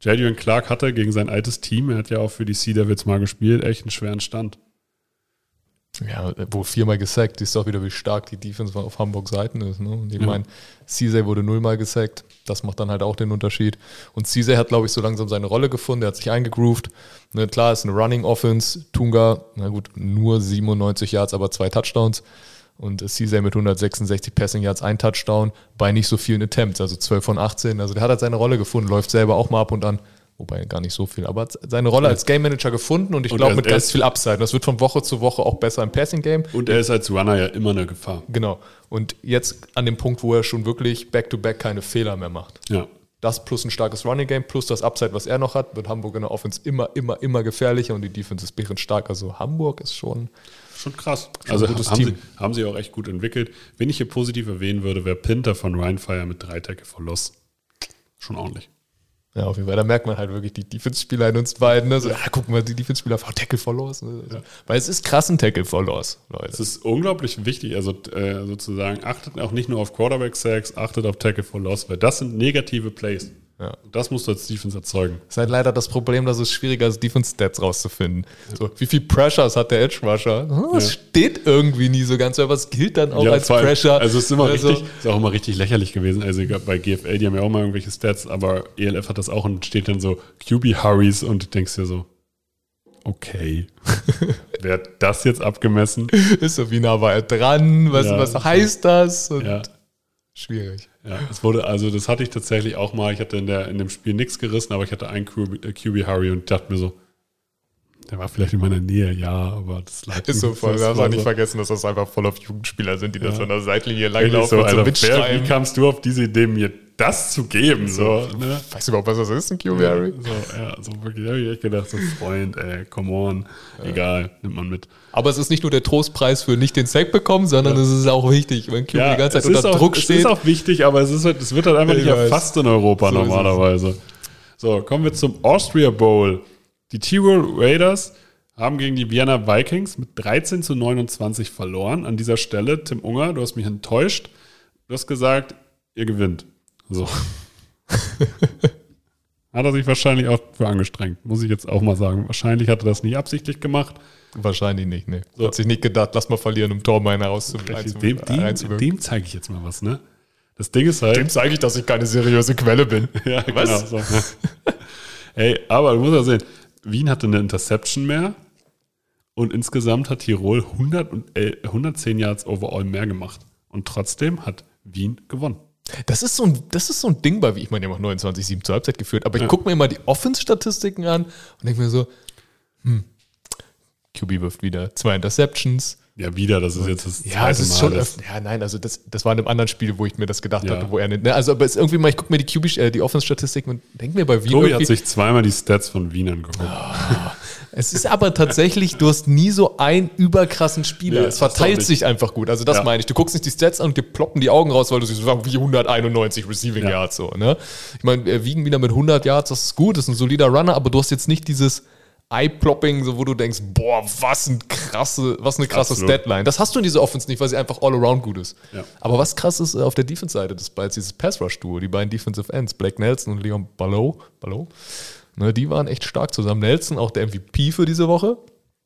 Jadrian Clark hatte gegen sein altes Team, er hat ja auch für die Sea Devils mal gespielt, echt einen schweren Stand. Ja, wo viermal gesackt, siehst du auch wieder, wie stark die Defense auf Hamburg Seiten ist. Ne? Und ich Ja. meine, Cesar wurde nullmal gesackt, das macht dann halt auch den Unterschied. Und Cesar hat, glaube ich, so langsam seine Rolle gefunden, der hat sich eingegroovt. Ne, klar, ist eine Running Offense, Tunga, na gut, nur 97 Yards, aber zwei Touchdowns. Und Cesar mit 166 Passing Yards, ein Touchdown, bei nicht so vielen Attempts, also 12 von 18. Also der hat halt seine Rolle gefunden, läuft selber auch mal ab und an. Wobei gar nicht so viel, aber hat seine Rolle als Game Manager gefunden und ich glaube mit ganz ist- viel Upside. Das wird von Woche zu Woche auch besser im Passing Game. Und er ist als Runner ja immer eine Gefahr. Genau. Und jetzt an dem Punkt, wo er schon wirklich back-to-back keine Fehler mehr macht. Ja. Das plus ein starkes Running Game, plus das Upside, was er noch hat, wird Hamburg in der Offense immer, immer, immer gefährlicher und die Defense ist bärenstark. Also Hamburg ist schon. Schon krass. Schon also ein gutes haben, Team. Sie, haben sie auch echt gut entwickelt. Wenn ich hier positiv erwähnen würde, wäre Pinter von Rheinfire mit drei Tackle for Loss. Schon ordentlich. Ja, auf jeden Fall. Da merkt man halt wirklich die Defense-Spieler in uns beiden. Ne? So, ja, guck mal, die Defense-Spieler haben Tackle for Loss. Ne? Also, Weil es ist krass ein Tackle for Loss, Es Leute. ist unglaublich wichtig, also äh, sozusagen, achtet auch nicht nur auf Quarterback-Sacks, achtet auf Tackle for Loss, weil das sind negative Plays. Ja. Das musst du als Defense erzeugen. ist halt leider das Problem, dass es schwieriger ist, Defense-Stats rauszufinden. So, wie viel Pressures hat der Edge-Rusher? Hm, Das Ja. steht irgendwie nie so ganz, aber es gilt dann auch Ja, als Pressure. Also es ist immer Also- richtig, ist auch immer richtig lächerlich gewesen. Also bei GFL, die haben ja auch mal irgendwelche Stats, aber ELF hat das auch und steht dann so QB Hurries und du denkst dir so, okay, wer hat das jetzt abgemessen? ist so, wie nah war er dran? Was, was heißt das? Und Ja. Schwierig. Ja, es wurde, also das hatte ich tatsächlich auch mal. Ich hatte in, der, in dem Spiel nichts gerissen, aber ich hatte einen QB, äh, QB Hurry und dachte mir so, der war vielleicht in meiner Nähe, ja, aber das lag Ist so voll, das darf war man nicht vergessen, dass das einfach voll auf Jugendspieler sind, die das Ja. an der Seitlinie langlaufen so, und so Alter, wer, mitschreiben. wie kamst du auf diese Idee, mir das zu geben? So, ne? Weißt du überhaupt, was das ist, ein QB Harry? So, ja, so wirklich, da habe ich echt gedacht, so Freund, ey, come on, egal, nimmt man mit. Aber es ist nicht nur der Trostpreis für nicht den Sack bekommen, sondern es ist auch wichtig, wenn QB die ganze Zeit es ist unter auch, Druck es steht. ist auch wichtig, aber es, ist halt, es wird halt einfach Ich nicht weiß. erfasst in Europa So es. normalerweise. So, kommen wir zum Austria Bowl. Die Tirol Raiders haben gegen die Vienna Vikings mit 13 zu 29 verloren. An dieser Stelle, Tim Unger, du hast mich enttäuscht. Du hast gesagt, ihr gewinnt. So. hat er sich wahrscheinlich auch für angestrengt, muss ich jetzt auch mal sagen. Wahrscheinlich hat er das nicht absichtlich gemacht. Wahrscheinlich nicht, ne. So. Hat sich nicht gedacht, lass mal verlieren, um Tor meiner. Dem, dem, dem zeige ich jetzt mal was, ne? Das Ding ist halt. dem zeige ich, dass ich keine seriöse Quelle bin. Ja, Was? genau. So. Ey, aber du musst ja sehen, Wien hatte eine Interception mehr und insgesamt hat Tirol 100 und, äh, 110 Yards overall mehr gemacht. Und trotzdem hat Wien gewonnen. Das ist so ein, das ist so ein Ding bei, wie ich meine, die haben auch 29-7 zur Halbzeit geführt, aber ich Ja. gucke mir immer die Offense-Statistiken an und denke mir so, hm, QB wirft wieder zwei Interceptions. Ja, wieder, das ist jetzt das Ja, es ist Mal, schon öfter. Ja, nein, also das, das war in einem anderen Spiel, wo ich mir das gedacht Ja. hatte, wo er nicht. Ne, also, aber es ist irgendwie mal, ich gucke mir die QB, äh, die Offense-Statistiken und denke mir bei Wien Tobi hat sich zweimal die Stats von Wien angeguckt. es ist aber tatsächlich, du hast nie so einen überkrassen Spieler. Nee, es verteilt sich einfach gut. Also das Ja. meine ich. Du guckst nicht die Stats an und dir ploppen die Augen raus, weil du siehst, wie 191 Receiving Ja. Yards so. Ne? Ich meine, wir wiegen wieder mit 100 Yards, das ist gut, das ist ein solider Runner, aber du hast jetzt nicht dieses Eye-Plopping, so wo du denkst, boah, was ein krasse, was eine krasse Absolut. Statline. Das hast du in dieser Offense nicht, weil sie einfach all around gut ist. Ja. Aber was krass ist äh, auf der Defense-Seite des Balls, dieses Pass-Rush-Duo, die beiden Defensive Ends, Blake Nelson und Leon Ballow, Ballow ne, die waren echt stark zusammen. Nelson, auch der MVP für diese Woche.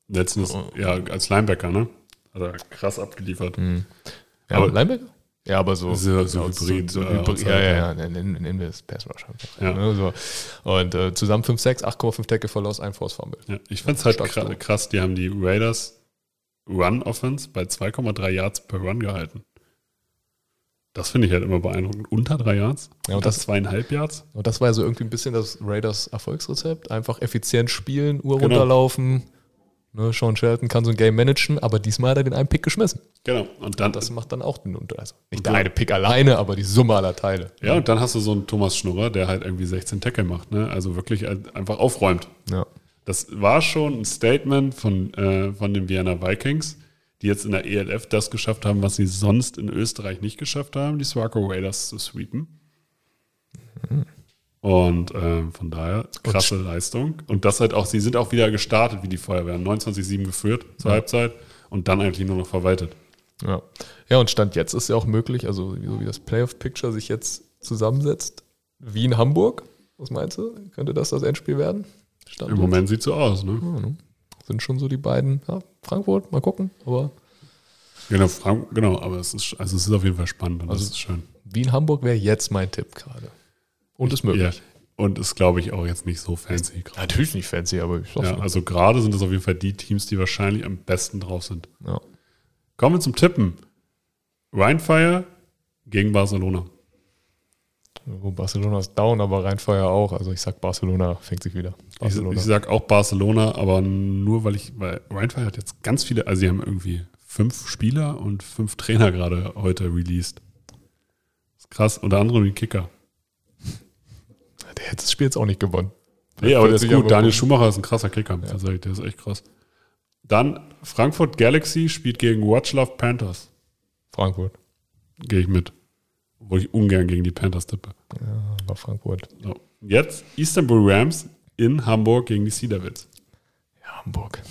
Letztens, ja, als Linebacker, ne? Hat er krass abgeliefert. Ja, Aber- aber Linebacker? Ja, aber so, So- so genau, Hybrid, So, so Hybrid, ja, ja, ja. nennen, nennen wir es Pass Rush einfach. Ja. Ne, so. Und äh, zusammen 5, 6, 8,5 Tackle Verlust, ein Force Fumble. Ja, ich fand es halt krass, krass, die haben die Raiders Run Offense bei 2,3 Yards per Run gehalten. Das finde ich halt immer beeindruckend. Unter drei Yards? Ja, und das- zweieinhalb Yards? Und das war ja so irgendwie ein bisschen das Raiders Erfolgsrezept. Einfach effizient spielen, Uhr Genau. runterlaufen. Ne, Sean Shelton kann so ein Game managen, aber diesmal hat er den einen Pick geschmissen. Genau. Und dann, Das macht dann auch den Unterschied. Also nicht der eine Pick alleine, aber die Summe aller Teile. ja, und dann hast du so einen Thomas Schnurrer, der halt irgendwie 16 Tackle macht, ne? Also wirklich halt einfach aufräumt. Ja. Das war schon ein Statement von, äh, von den Vienna Vikings, die jetzt in der ELF das geschafft haben, was sie sonst in Österreich nicht geschafft haben, die Swarco Raiders zu sweepen. Und äh, von daher krasse Leistung. Und das halt auch, sie sind auch wieder gestartet wie die Feuerwehr. 29-7 geführt zur Halbzeit und dann eigentlich nur noch verwaltet. Ja. ja, und Stand jetzt ist ja auch möglich, also so wie das Playoff-Picture sich jetzt zusammensetzt. Wien, Hamburg, was meinst du? Könnte das das Endspiel werden? Stand Im jetzt. Moment sieht so aus, ne? Ja, ne? Sind schon so die beiden. Ja, Frankfurt, mal gucken. Aber Genau, Frank, genau, aber es ist, also es ist auf jeden Fall spannend und Also- das ist schön. Wien, Hamburg wäre jetzt mein Tipp gerade. Und ist möglich. Ja. Und ist, glaube ich, auch jetzt nicht so fancy gerade. Natürlich nicht fancy, aber ich Ja, also gerade sind das auf jeden Fall die Teams, die wahrscheinlich am besten drauf sind. Ja. Kommen wir zum Tippen. Rheinfire gegen Barcelona. Barcelona ist down, aber Rheinfeuer auch. Also ich sag, Barcelona fängt sich wieder. Ich, Barcelona. ich sag auch Barcelona, aber nur weil ich, weil Rheinfire hat jetzt ganz viele, also sie haben irgendwie fünf Spieler und fünf Trainer gerade heute released. Das ist krass, unter anderem den Kicker hätte das Spiel jetzt auch nicht gewonnen. Nee, aber der ist gut. Daniel Schumacher ist ein krasser Kicker. Ja. Also, der ist echt krass. Dann Frankfurt Galaxy spielt gegen Watch Love Panthers. Frankfurt. Gehe ich mit. Obwohl ich ungern gegen die Panthers tippe. Ja, war Frankfurt. So. Jetzt Istanbul Rams in Hamburg gegen die Sea Devils. Ja, Hamburg.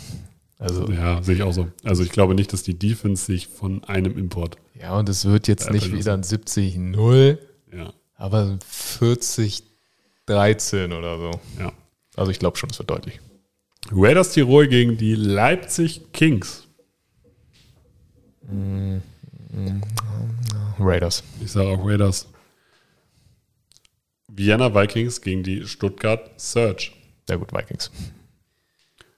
Also, ja, sehe ich auch so. Also ich glaube nicht, dass die Defense sich von einem Import. Ja, und es wird jetzt äh, nicht wieder ein 70-0, ja. aber 40 13 oder so. Ja. Also ich glaube schon, es wird deutlich. Raiders Tirol gegen die Leipzig Kings. Raiders. Ich sage auch Raiders. Vienna Vikings gegen die Stuttgart Surge. Sehr gut, Vikings.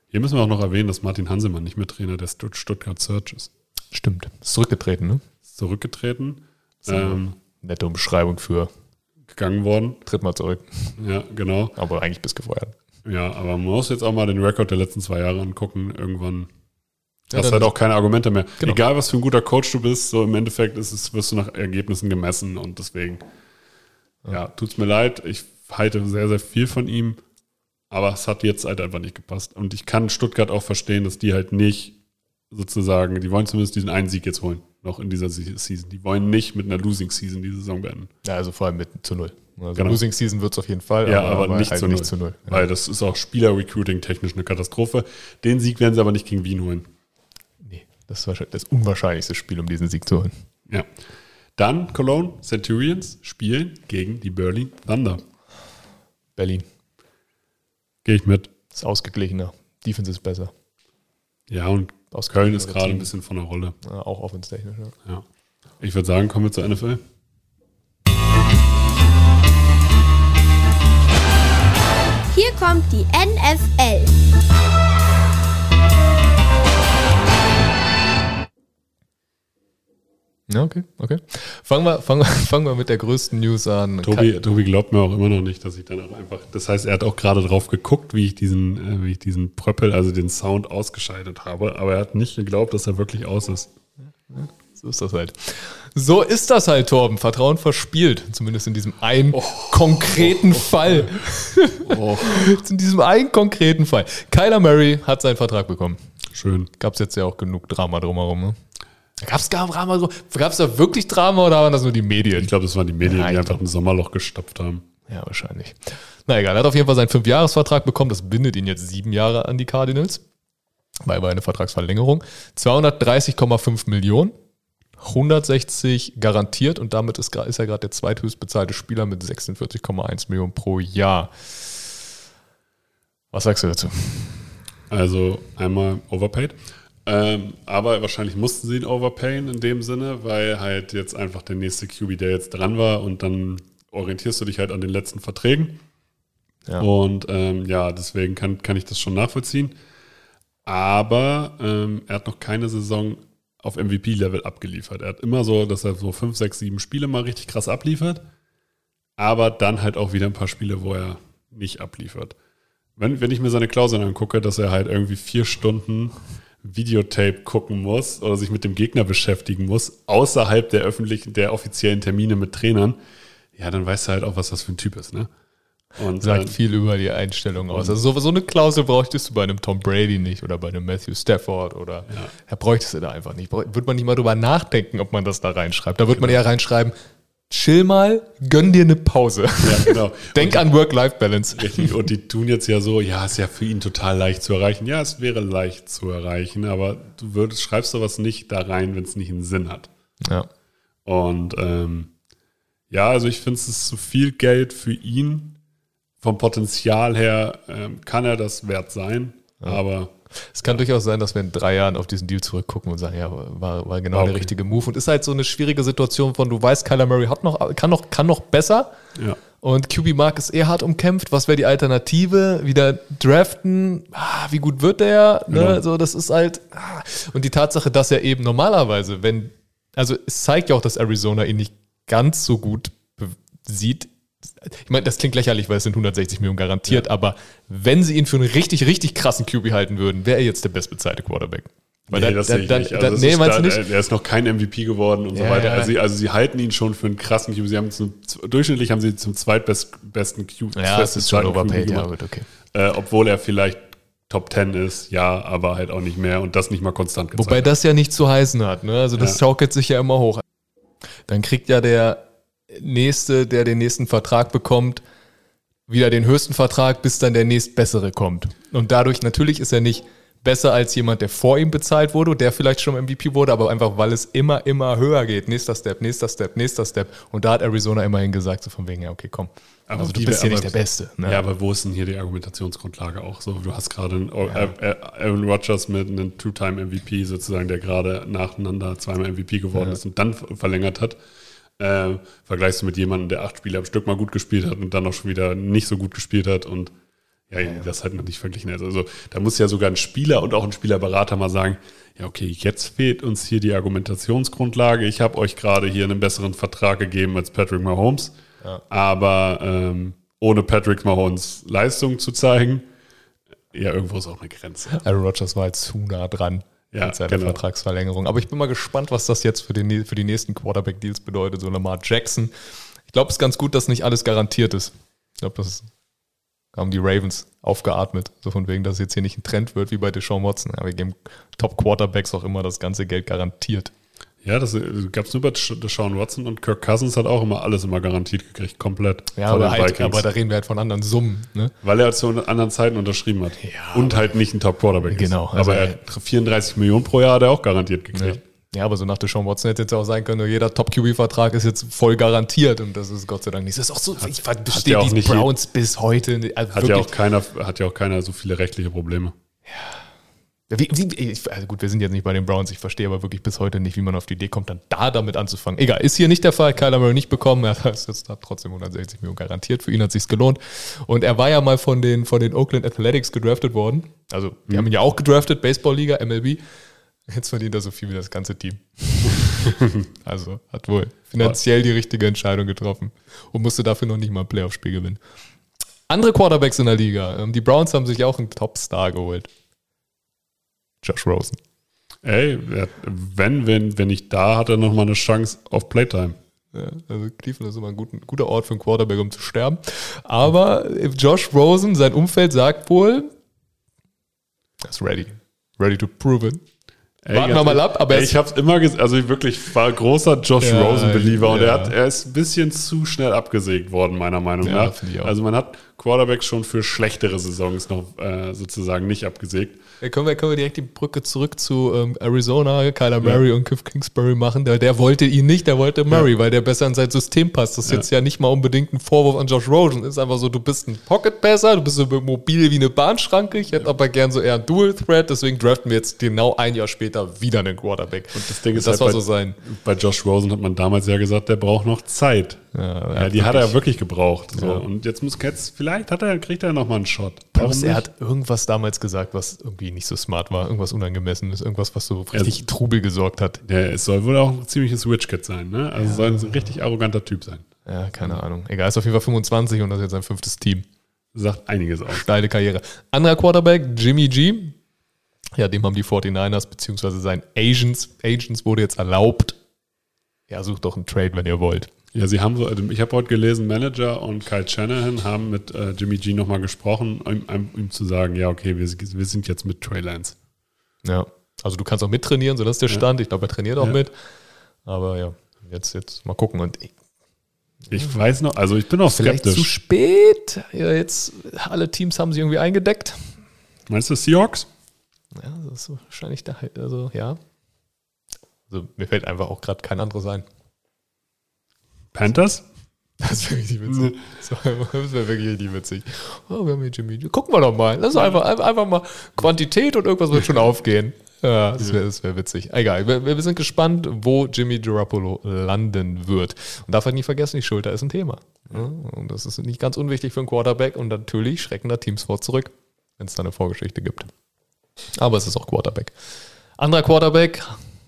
Hier müssen wir auch noch erwähnen, dass Martin Hansemann nicht mehr Trainer der Stuttgart Surge ist. Stimmt. Ist zurückgetreten, ne? Ist zurückgetreten. Ist ähm, nette Umschreibung für gegangen worden. tritt mal zurück. Ja, genau. Aber eigentlich bist gefeuert. Ja, aber man muss jetzt auch mal den Rekord der letzten zwei Jahre angucken. Irgendwann Ja, hast halt auch keine Argumente mehr. Genau. Egal, was für ein guter Coach du bist, so im Endeffekt ist es, wirst du nach Ergebnissen gemessen und deswegen, ja, tut's mir leid. Ich halte sehr, sehr viel von ihm, aber es hat jetzt halt einfach nicht gepasst. Und ich kann Stuttgart auch verstehen, dass die halt nicht sozusagen, die wollen zumindest diesen einen Sieg jetzt holen, noch in dieser Se- Season. Die wollen nicht mit einer Losing Season die Saison beenden. Ja, also vor allem mit zu null. Also Genau. Losing Season wird es auf jeden Fall, Ja, aber, nicht, halt zu null, nicht zu null. Ja. Weil das ist auch Spieler-Recruiting technisch eine Katastrophe. Den Sieg werden sie aber nicht gegen Wien holen. Nee, das ist wahrscheinlich das unwahrscheinlichste Spiel, um diesen Sieg zu holen. Ja. Dann Cologne Centurions spielen gegen die Berlin Thunder. Berlin Gehe ich mit. ist ausgeglichener. Defense ist besser. Ja, und Ausgeglichener Köln ist gerade ein bisschen von der Rolle. Ja, auch offenstechnisch. Ja. Ja. Ich würde sagen, kommen wir zur NFL. Hier kommt die NFL. Ja, okay, okay. Fangen wir, fangen, wir- fangen wir mit der größten News an. Tobi, Tobi glaubt mir auch immer noch nicht, dass ich dann auch einfach. Das heißt, er hat auch gerade drauf geguckt, wie ich diesen, äh, wie ich diesen Pröppel, also den Sound ausgeschaltet habe, aber er hat nicht geglaubt, dass er wirklich aus ist. So ist das halt. So ist das halt, Torben. Vertrauen verspielt. Zumindest in diesem einen konkreten Fall. Oh, in diesem einen konkreten Fall. Kyler Murray hat seinen Vertrag bekommen. schön. Gab es jetzt ja auch genug Drama drumherum. Ne? Gab es gar Drama? Gab es da wirklich Drama oder waren das nur die Medien? Ich glaube, das waren die Medien, Ja, die einfach ein Sommerloch gestopft haben. Ja, wahrscheinlich. Na egal, er hat auf jeden Fall seinen Fünfjahresvertrag bekommen. Das bindet ihn jetzt sieben Jahre an die Cardinals. Weil war eine Vertragsverlängerung. 230,5 Millionen. 160 garantiert und damit ist, ist er gerade der zweithöchst bezahlte Spieler mit 46,1 Millionen pro Jahr. Was sagst du dazu? Also einmal overpaid. Ähm, aber wahrscheinlich mussten sie ihn overpayen in dem Sinne, weil halt jetzt einfach der nächste QB, der jetzt dran war und dann orientierst du dich halt an den letzten Verträgen. Ja. Und ähm, ja, deswegen kann, kann ich das schon nachvollziehen. Aber ähm, er hat noch keine Saison auf MVP-Level abgeliefert. Er hat immer so, dass er so fünf, sechs, sieben Spiele mal richtig krass abliefert, aber dann halt auch wieder ein paar Spiele, wo er nicht abliefert. Wenn, wenn ich mir seine Klauseln angucke, dass er halt irgendwie vier Stunden Videotape gucken muss oder sich mit dem Gegner beschäftigen muss, außerhalb der öffentlichen, der offiziellen Termine mit Trainern, ja, dann weißt du halt auch, was das für ein Typ ist, ne? Und sagt äh, viel über die Einstellung aus. Also so, so, eine Klausel bräuchtest du bei einem Tom Brady nicht oder bei einem Matthew Stafford oder ja. da bräuchtest du da einfach nicht. Wird man nicht mal drüber nachdenken, ob man das da reinschreibt. Da wird genau. man eher reinschreiben, chill mal, gönn dir eine Pause. Ja, genau. Denk die, an Work-Life-Balance. Richtig. Und die tun jetzt ja so, ja, ist ja für ihn total leicht zu erreichen. Ja, es wäre leicht zu erreichen, aber du würdest, schreibst sowas nicht da rein, wenn es nicht einen Sinn hat. Ja. Und ähm, ja, also ich finde, es ist zu viel Geld für ihn. Vom Potenzial her ähm, kann er das wert sein, ja. aber es kann durchaus sein, dass wir in drei Jahren auf diesen Deal zurückgucken und sagen, ja, war, war genau okay. der richtige Move. Und ist halt so eine schwierige Situation von, du weißt, Kyler Murray hat noch, kann noch, kann noch besser. Ja. Und QB Mark ist eher hart umkämpft. Was wäre die Alternative? Wieder draften? Ah, wie gut wird der? Ne? Genau. So, das ist halt. Ah. Und die Tatsache, dass er eben normalerweise, wenn, also es zeigt ja auch, dass Arizona ihn nicht ganz so gut sieht ich meine, das klingt lächerlich, weil es sind 160 Millionen garantiert, ja. aber wenn sie ihn für einen richtig, richtig krassen QB halten würden, wäre er jetzt der bestbezahlte Quarterback. Weil nee, da, das da, da, nicht. Also nee, meinst da, du nicht? Er ist noch kein MVP geworden und ja, so weiter. Also sie, also sie, halten ihn schon für einen krassen QB. Sie haben zum, durchschnittlich haben sie zum zweitbesten QB. Ja, das ist schon overpaid, ja, gut, okay. Äh, obwohl er vielleicht Top 10 ist, ja, aber halt auch nicht mehr und das nicht mal konstant gezeigt Wobei das ja nicht zu heißen hat, ne? Also das ja. schaukelt sich ja immer hoch. Dann kriegt ja der Nächste, der den nächsten Vertrag bekommt, wieder den höchsten Vertrag, bis dann der nächstbessere kommt. Und dadurch, natürlich ist er nicht besser als jemand, der vor ihm bezahlt wurde, der vielleicht schon MVP wurde, aber einfach, weil es immer, immer höher geht. Nächster Step, nächster Step, nächster Step. Und da hat Arizona immerhin gesagt, so von wegen, ja, okay, komm. Aber also du bist hier nicht der Beste. Ne? Ja, aber wo ist denn hier die Argumentationsgrundlage auch so? Du hast gerade ja. Aaron Rodgers mit einem Two-Time-MVP sozusagen, der gerade nacheinander zweimal MVP geworden ja. ist und dann verlängert hat. Äh, vergleichst du mit jemandem, der acht Spiele am Stück mal gut gespielt hat und dann auch schon wieder nicht so gut gespielt hat und ja, ja, das halt noch nicht verglichen ist. Also da muss ja sogar ein Spieler und auch ein Spielerberater mal sagen, ja, okay, jetzt fehlt uns hier die Argumentationsgrundlage. Ich habe euch gerade hier einen besseren Vertrag gegeben als Patrick Mahomes, ja. aber ähm, ohne Patrick Mahomes Leistung zu zeigen, ja, irgendwo ist auch eine Grenze. Aaron Rodgers war jetzt zu nah dran ja, mit seiner genau. Vertragsverlängerung. Aber ich bin mal gespannt, was das jetzt für, den, für die nächsten Quarterback-Deals bedeutet. So Lamar Jackson. Ich glaube, es ist ganz gut, dass nicht alles garantiert ist. Ich glaube, das haben die Ravens aufgeatmet. So von wegen, dass es jetzt hier nicht ein Trend wird wie bei Deshaun Watson. Aber wir geben Top-Quarterbacks auch immer das ganze Geld garantiert. Ja, das gab es nur bei Deshaun Watson und Kirk Cousins hat auch immer alles immer garantiert gekriegt, komplett. Ja, aber, halt, aber, da reden wir halt von anderen Summen. Ne? Weil er zu anderen Zeiten unterschrieben hat. Ja, und halt nicht ein Top-Quarterback Genau. Also aber er 34 Millionen pro Jahr hat er auch garantiert gekriegt. Ja. ja aber so nach Deshaun Watson hätte jetzt auch sein können, jeder Top-QB-Vertrag ist jetzt voll garantiert und das ist Gott sei Dank nicht. Das ist auch so, hat, ich verstehe die Browns bis heute. Also hat, ja auch keiner, hat ja auch keiner so viele rechtliche Probleme. Ja. Wie, wie, also gut, wir sind jetzt nicht bei den Browns, ich verstehe aber wirklich bis heute nicht, wie man auf die Idee kommt, dann da damit anzufangen. Egal, ist hier nicht der Fall, Kyler Murray nicht bekommen, er hat jetzt trotzdem 160 Millionen garantiert, für ihn hat sich's gelohnt. Und er war ja mal von den, von den Oakland Athletics gedraftet worden. Also, wir mhm. haben ihn ja auch gedraftet, Baseball-Liga, MLB. Jetzt verdient er so viel wie das ganze Team. also, hat wohl finanziell die richtige Entscheidung getroffen und musste dafür noch nicht mal ein Playoff-Spiel gewinnen. Andere Quarterbacks in der Liga. Ähm, die Browns haben sich auch einen Topstar geholt. Josh Rosen. Ey, wenn, wenn, wenn nicht da, hat er nochmal eine Chance auf Playtime. Ja, also Cleveland ist immer ein guter, guter Ort für einen Quarterback, um zu sterben. Aber Josh Rosen, sein Umfeld sagt wohl, er ist ready. Ready to prove it. Ey, Warten wir mal ab. Aber ey, ich habe es immer gesagt, also ich wirklich war großer Josh ja, Rosen-Believer ja. und er, hat, er ist ein bisschen zu schnell abgesägt worden, meiner Meinung ja, nach. Also man hat Quarterbacks schon für schlechtere Saisons noch äh, sozusagen nicht abgesägt. Ja, können, wir, können wir direkt die Brücke zurück zu ähm, Arizona, Kyler Murray ja. und Cliff Kingsbury machen. Der, der wollte ihn nicht, der wollte Murray, ja. weil der besser in sein System passt. Das ist jetzt ja nicht mal unbedingt ein Vorwurf an Josh Rosen. Ist einfach so, du bist ein Pocket-Passer, du bist so mobil wie eine Bahnschranke. Ich hätte aber gern so eher ein Dual-Threat, deswegen draften wir jetzt genau ein Jahr später wieder einen Quarterback. Und das Ding ist, das halt war bei, so sein. Bei Josh Rosen hat man damals ja gesagt, der braucht noch Zeit Ja, Ja, die hat er wirklich gebraucht. So. Ja. Und jetzt muss jetzt, vielleicht hat er, kriegt er nochmal einen Shot. Plus, er hat irgendwas damals gesagt, was irgendwie nicht so smart war, irgendwas Unangemessenes, irgendwas, was so richtig Trubel gesorgt hat. Ja, es soll wohl auch ein ziemliches Rich Kid sein, ne? Also soll ein richtig arroganter Typ sein. Ja, keine Ahnung. Egal, ist auf jeden Fall 25 und das ist jetzt sein fünftes Team. Sagt einiges aus. Steile Karriere. Anderer Quarterback, Jimmy G. Ja, dem haben die 49ers, beziehungsweise sein Agents, Agents wurde jetzt erlaubt. Ja, sucht doch einen Trade, wenn ihr wollt. Ja, sie haben so, also ich habe heute gelesen, Manager und Kyle Shanahan haben mit äh, Jimmy G nochmal gesprochen, um, um ihm zu sagen, ja, okay, wir, wir sind jetzt mit Trey Lance. Ja. Also du kannst auch mittrainieren, so das ist der Stand. Ich glaube, er trainiert auch Ja. mit. Aber ja, jetzt, jetzt mal gucken. Und ich, Ich weiß noch, also ich bin auch vielleicht zu skeptisch. spät. Ja, jetzt, alle Teams haben sie irgendwie eingedeckt. Meinst du Seahawks? Ja, das ist wahrscheinlich der, also ja. Also mir fällt einfach auch gerade kein anderes ein. Panthers? Das wäre richtig witzig. Das wäre wirklich richtig witzig. Oh, wir haben hier Jimmy. Gucken wir doch mal. Lass uns einfach, einfach, mal Quantität und irgendwas wird schon aufgehen. Ja, das wäre wär witzig. Egal, wir, wir sind gespannt, wo Jimmy Garoppolo landen wird. Und darf halt nicht vergessen, die Schulter ist ein Thema. Und das ist nicht ganz unwichtig für einen Quarterback und natürlich schrecken da Teams vor zurück, wenn es da eine Vorgeschichte gibt. Aber es ist auch Quarterback. Anderer Quarterback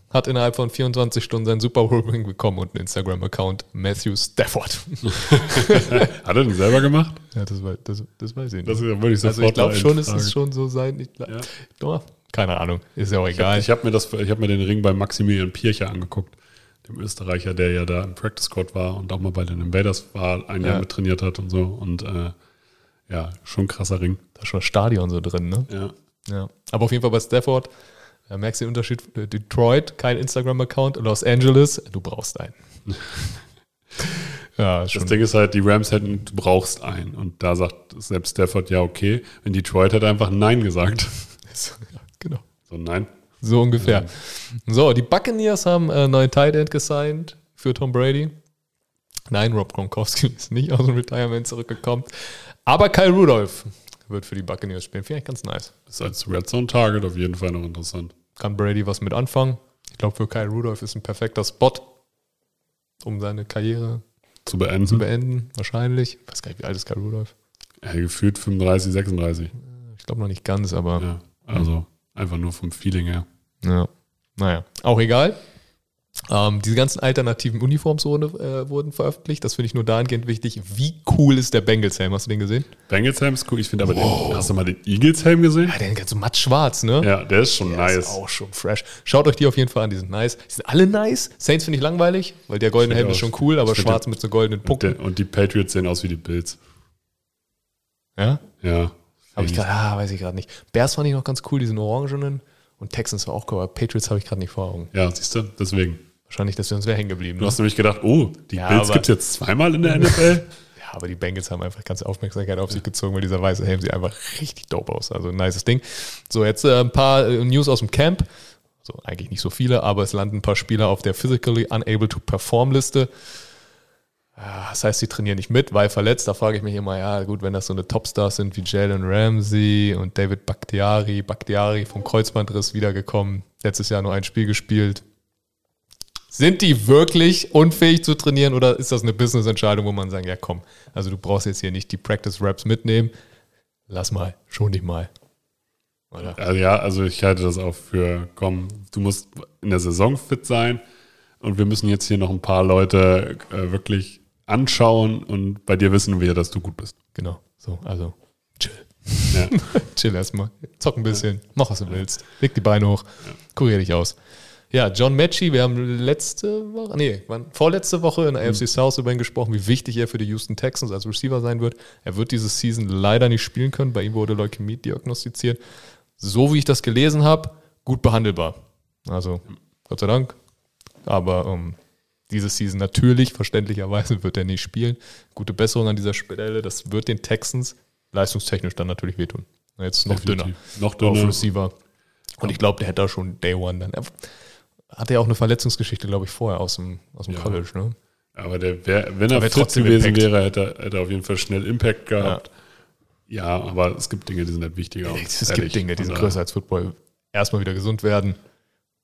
hat innerhalb von 24 Stunden seinen Super Bowl Ring bekommen und einen Instagram-Account Matthew Stafford. Hat er den selber gemacht? Ja, das, weiß- das, das weiß ich nicht. Das würde ich sofort also ich glaube schon, es ist schon so sein. Ich, Ja. Doch, keine Ahnung, ist ja auch Ich egal. habe hab mir, das- ich hab mir den Ring bei Maximilian Pircher angeguckt, dem Österreicher, der ja da im Practice Squad war und auch mal bei den Invaders war, ein Jahr Ja. mit trainiert hat und so. Und äh, ja, schon ein krasser Ring. da ist schon Stadion so drin, ne? Ja. Ja. Aber auf jeden Fall bei Stafford, da merkst du den Unterschied. Detroit, kein Instagram-Account, Los Angeles, du brauchst einen. ja, Das schon. Ding ist halt, die Rams hätten, du brauchst einen. Und da sagt selbst Stafford, ja, okay. In Detroit er einfach Nein gesagt. ja, genau. So, nein. So ungefähr. So, die Buccaneers haben äh, neuen Tight End gesigned für Tom Brady. Nein, Rob Gronkowski ist nicht aus dem Retirement zurückgekommen. Aber Kyle Rudolph wird für die Buccaneers spielen. Finde ich ganz nice. Ist als Red Zone Target auf jeden Fall noch interessant. Kann Brady was mit anfangen. Ich glaube, für Kyle Rudolph ist ein perfekter Spot, um seine Karriere Zu zu beenden. beenden. Wahrscheinlich. Ich weiß gar nicht, wie alt ist Kyle Rudolph? Ja, gefühlt 35, 36. Ich glaube noch nicht ganz, aber Ja. Also einfach nur vom Feeling her. Ja. Naja, auch egal. Ähm, diese ganzen alternativen Uniforms wurden, äh, wurden veröffentlicht. Das finde ich nur dahingehend wichtig. Wie cool ist der Bengals-Helm? Hast du den gesehen? Bengals Helm ist cool. Ich finde aber, den, hast du mal den Eagles Helm gesehen? Ja, der ist so matt schwarz, ne? Ja, der ist schon Der nice. ist auch schon fresh. Schaut euch die auf jeden Fall an, die sind nice. Die sind alle nice. Saints finde ich langweilig, weil der goldene Helm ist schon cool, aber schwarz mit so goldenen Punkten. der, und die Patriots sehen aus wie die Bills. Ja? Ja. Habe ich gerade, ah, weiß ich gerade nicht. Bears fand ich noch ganz cool, diesen orangenen. Und Texans war auch cool, aber Patriots habe ich gerade nicht vor Augen. Ja, siehst du? Deswegen. Wahrscheinlich, dass wir uns wäre hängen geblieben. Du Ne? hast nämlich gedacht, oh, die Ja, Bills gibt es jetzt zweimal in der NFL? Ja, aber die Bengals haben einfach ganz Aufmerksamkeit auf sich gezogen, weil dieser weiße Helm sieht einfach richtig dope aus. Also ein nices Ding. So, jetzt äh, ein paar äh, News aus dem Camp. So, eigentlich nicht so viele, aber es landen ein paar Spieler auf der Physically Unable to Perform Liste. Ah, Das heißt, sie trainieren nicht mit, weil verletzt. Da frage ich mich immer, ja, gut, wenn das so eine Topstars sind wie Jalen Ramsey und David Bakhtiari. Bakhtiari vom Kreuzbandriss wiedergekommen. Letztes Jahr nur ein Spiel gespielt. Sind die wirklich unfähig zu trainieren oder ist das eine Business-Entscheidung, wo man sagt, ja komm, also du brauchst jetzt hier nicht die Practice-Raps mitnehmen, lass mal, schon dich mal. Oder? Also ja, also ich halte das auch für, komm, du musst in der Saison fit sein und wir müssen jetzt hier noch ein paar Leute äh, wirklich anschauen und bei dir wissen wir, dass du gut bist. Genau, so, also chill. Ja. chill erstmal, zock ein bisschen, mach was du willst, leg die Beine hoch, kurier dich aus. Ja, John Matchy, wir haben letzte Woche, nee, vorletzte Woche in der AFC South über ihn gesprochen, wie wichtig er für die Houston Texans als Receiver sein wird. Er wird diese Season leider nicht spielen können, bei ihm wurde Leukämie diagnostiziert. So wie ich das gelesen habe, gut behandelbar. Also, Gott sei Dank. Aber ähm, diese Season natürlich, verständlicherweise, wird er nicht spielen. Gute Besserung an dieser Stelle. Das wird den Texans leistungstechnisch dann natürlich wehtun. Jetzt noch dünner. Definitiv. Noch Auf dünner. Receiver. Und ich glaube, der hätte da schon Day One dann. Er hatte ja auch eine Verletzungsgeschichte, glaube ich, vorher aus dem, aus dem Ja. College. Ne? Aber der wär, wenn er fit trotzdem gewesen Impact. wäre, hätte, er- hätte er auf jeden Fall schnell Impact gehabt. Ja, aber es gibt Dinge, die sind halt wichtiger. Es ehrlich. gibt Dinge, die sind größer als Football. Erstmal wieder gesund werden.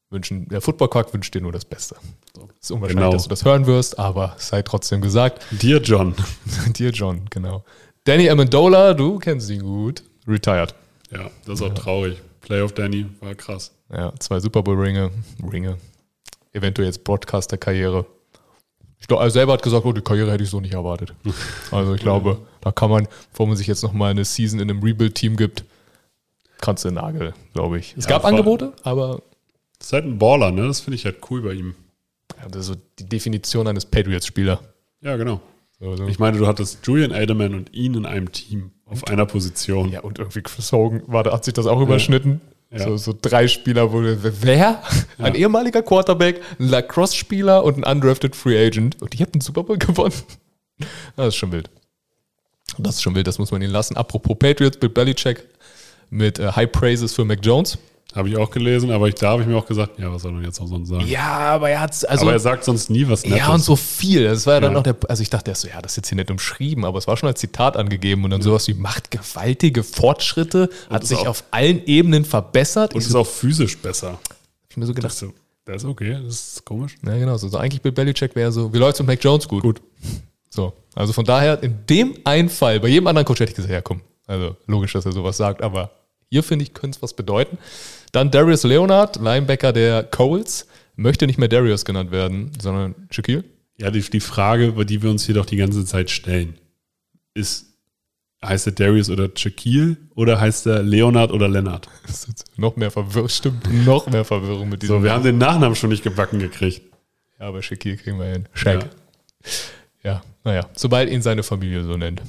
wünschen, der Football Quark wünscht dir nur das Beste. So. Es ist unwahrscheinlich, Genau. dass du das hören wirst, aber es sei trotzdem gesagt. Dir, John. dir, John, genau. Danny Amendola, du kennst ihn gut. Retired. Ja, das ist auch traurig. Playoff Danny war krass. Ja, zwei Super Bowl-Ringe. Ringe. Eventuell jetzt Broadcaster-Karriere. Ich glaube, er selber hat gesagt, oh, die Karriere hätte ich so nicht erwartet. Also ich glaube, da kann man, bevor man sich jetzt nochmal eine Season in einem Rebuild-Team gibt, kannst du den Nagel, glaube ich. Es Ja, gab. Angebote, aber Das ist halt ein Baller, ne? Das finde ich halt cool bei ihm. ja, das ist so die Definition eines Patriots-Spieler. Ja, genau. So, so. Ich meine, du hattest Julian Edelman und ihn in einem Team auf einer Position. Ja, und irgendwie Chris Hogan, war, hat sich das auch überschnitten. Ja. So, so drei Spieler, wo du, wer? Ein ehemaliger Quarterback, ein Lacrosse-Spieler und ein undrafted Free Agent. Und die haben den Super Bowl gewonnen. Das ist schon wild. Das ist schon wild, das muss man ihnen lassen. Apropos Patriots, Bill Belichick mit äh, High Praises für Mac Jones. Habe ich auch gelesen, aber ich, da habe ich mir auch gesagt, ja, was soll man jetzt auch sonst sagen? Ja, aber er hat also aber er sagt sonst nie was Nettes. Ja, und so viel. Das war ja dann Ja. noch der, also ich dachte erst so, ja, das ist jetzt hier nicht umschrieben, aber es war schon als Zitat angegeben und dann sowas wie macht gewaltige Fortschritte, hat ist sich auch- auf allen Ebenen verbessert. und ist so, auch physisch besser. ich mir so Das gedacht, ist, so, das ist okay, das ist komisch. ja genau, so, so eigentlich Bill Belichick wäre so, wie läuft's mit Mac Jones gut? Gut. So, also von daher, in dem einen Fall, bei jedem anderen Coach hätte ich gesagt, ja komm, also logisch, dass er sowas sagt, aber hier finde ich, könnte es was bedeuten. Dann Darius Leonard, Linebacker der Coles, möchte nicht mehr Darius genannt werden, sondern Shaquille. Ja, die, die Frage, über die wir uns hier doch die ganze Zeit stellen, ist, heißt er Darius oder Shaquille oder heißt er Leonard oder ist noch mehr Verwirrung, stimmt, noch mehr Verwirrung mit diesem. So, wir haben den Nachnamen schon nicht gebacken gekriegt. ja, aber Shaquille kriegen wir hin. Shaq. Ja. naja, sobald ihn seine Familie so nennt,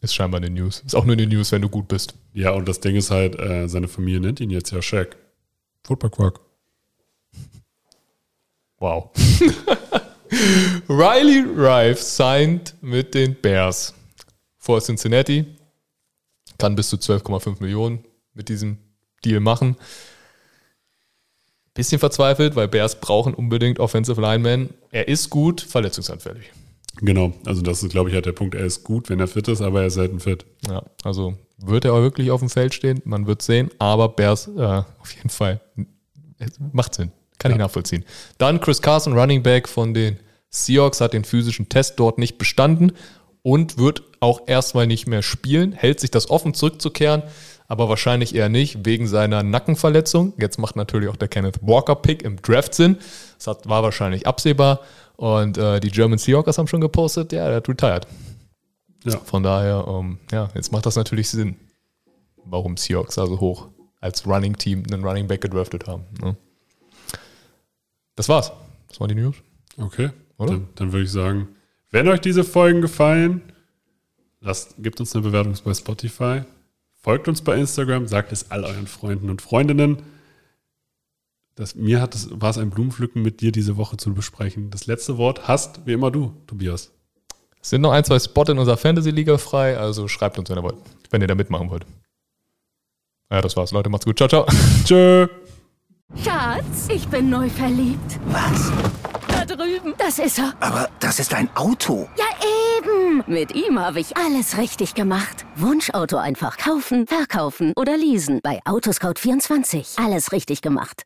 ist scheinbar eine News. Ist auch nur eine News, wenn du gut bist. Ja, und das Ding ist halt, äh, seine Familie nennt ihn jetzt ja Shaq. Football Quark. Wow. Riley Rife signed mit den Bears vor Cincinnati. Kann bis zu 12,5 Millionen mit diesem Deal machen. Bisschen verzweifelt, weil Bears brauchen unbedingt Offensive Linemen. Er ist gut, verletzungsanfällig. Genau, also das ist, glaube ich, halt der Punkt. Er ist gut, wenn er fit ist, aber er ist selten fit. Ja, also wird er auch wirklich auf dem Feld stehen? Man wird sehen, aber Bears äh, auf jeden Fall es macht Sinn. Kann ich nachvollziehen. Dann Chris Carson, Running Back von den Seahawks, hat den physischen Test dort nicht bestanden und wird auch erstmal nicht mehr spielen. Hält sich das offen, zurückzukehren, aber wahrscheinlich eher nicht, wegen seiner Nackenverletzung. Jetzt macht natürlich auch der Kenneth Walker-Pick im Draft Sinn. Das war wahrscheinlich absehbar. Und äh, die German Seahawkers haben schon gepostet, ja, der hat retired. Ja. Von daher, ähm, ja, jetzt macht das natürlich Sinn, warum Seahawks also hoch als Running Team einen Running Back gedraftet haben. Ne? Das war's. Das waren die News. Okay, Oder? Dann, dann würde ich sagen, wenn euch diese Folgen gefallen, lasst, gebt uns eine Bewertung bei Spotify, folgt uns bei Instagram, sagt es all euren Freunden und Freundinnen. Das, mir hat es, war es ein Blumenpflücken mit dir diese Woche zu besprechen. Das letzte Wort hast wie immer du, Tobias. Es sind noch ein, zwei Spots in unserer Fantasy-Liga frei, also schreibt uns, wenn ihr wollt, wenn ihr da mitmachen wollt. Ja, das war's, Leute. Macht's gut. Ciao, ciao. Tschö. Schatz, ich bin neu verliebt. Was? Da drüben. Das ist er. Aber das ist ein Auto. Ja, eben. Mit ihm habe ich alles richtig gemacht. Wunschauto einfach kaufen, verkaufen oder leasen. Bei Autoscout24. Alles richtig gemacht.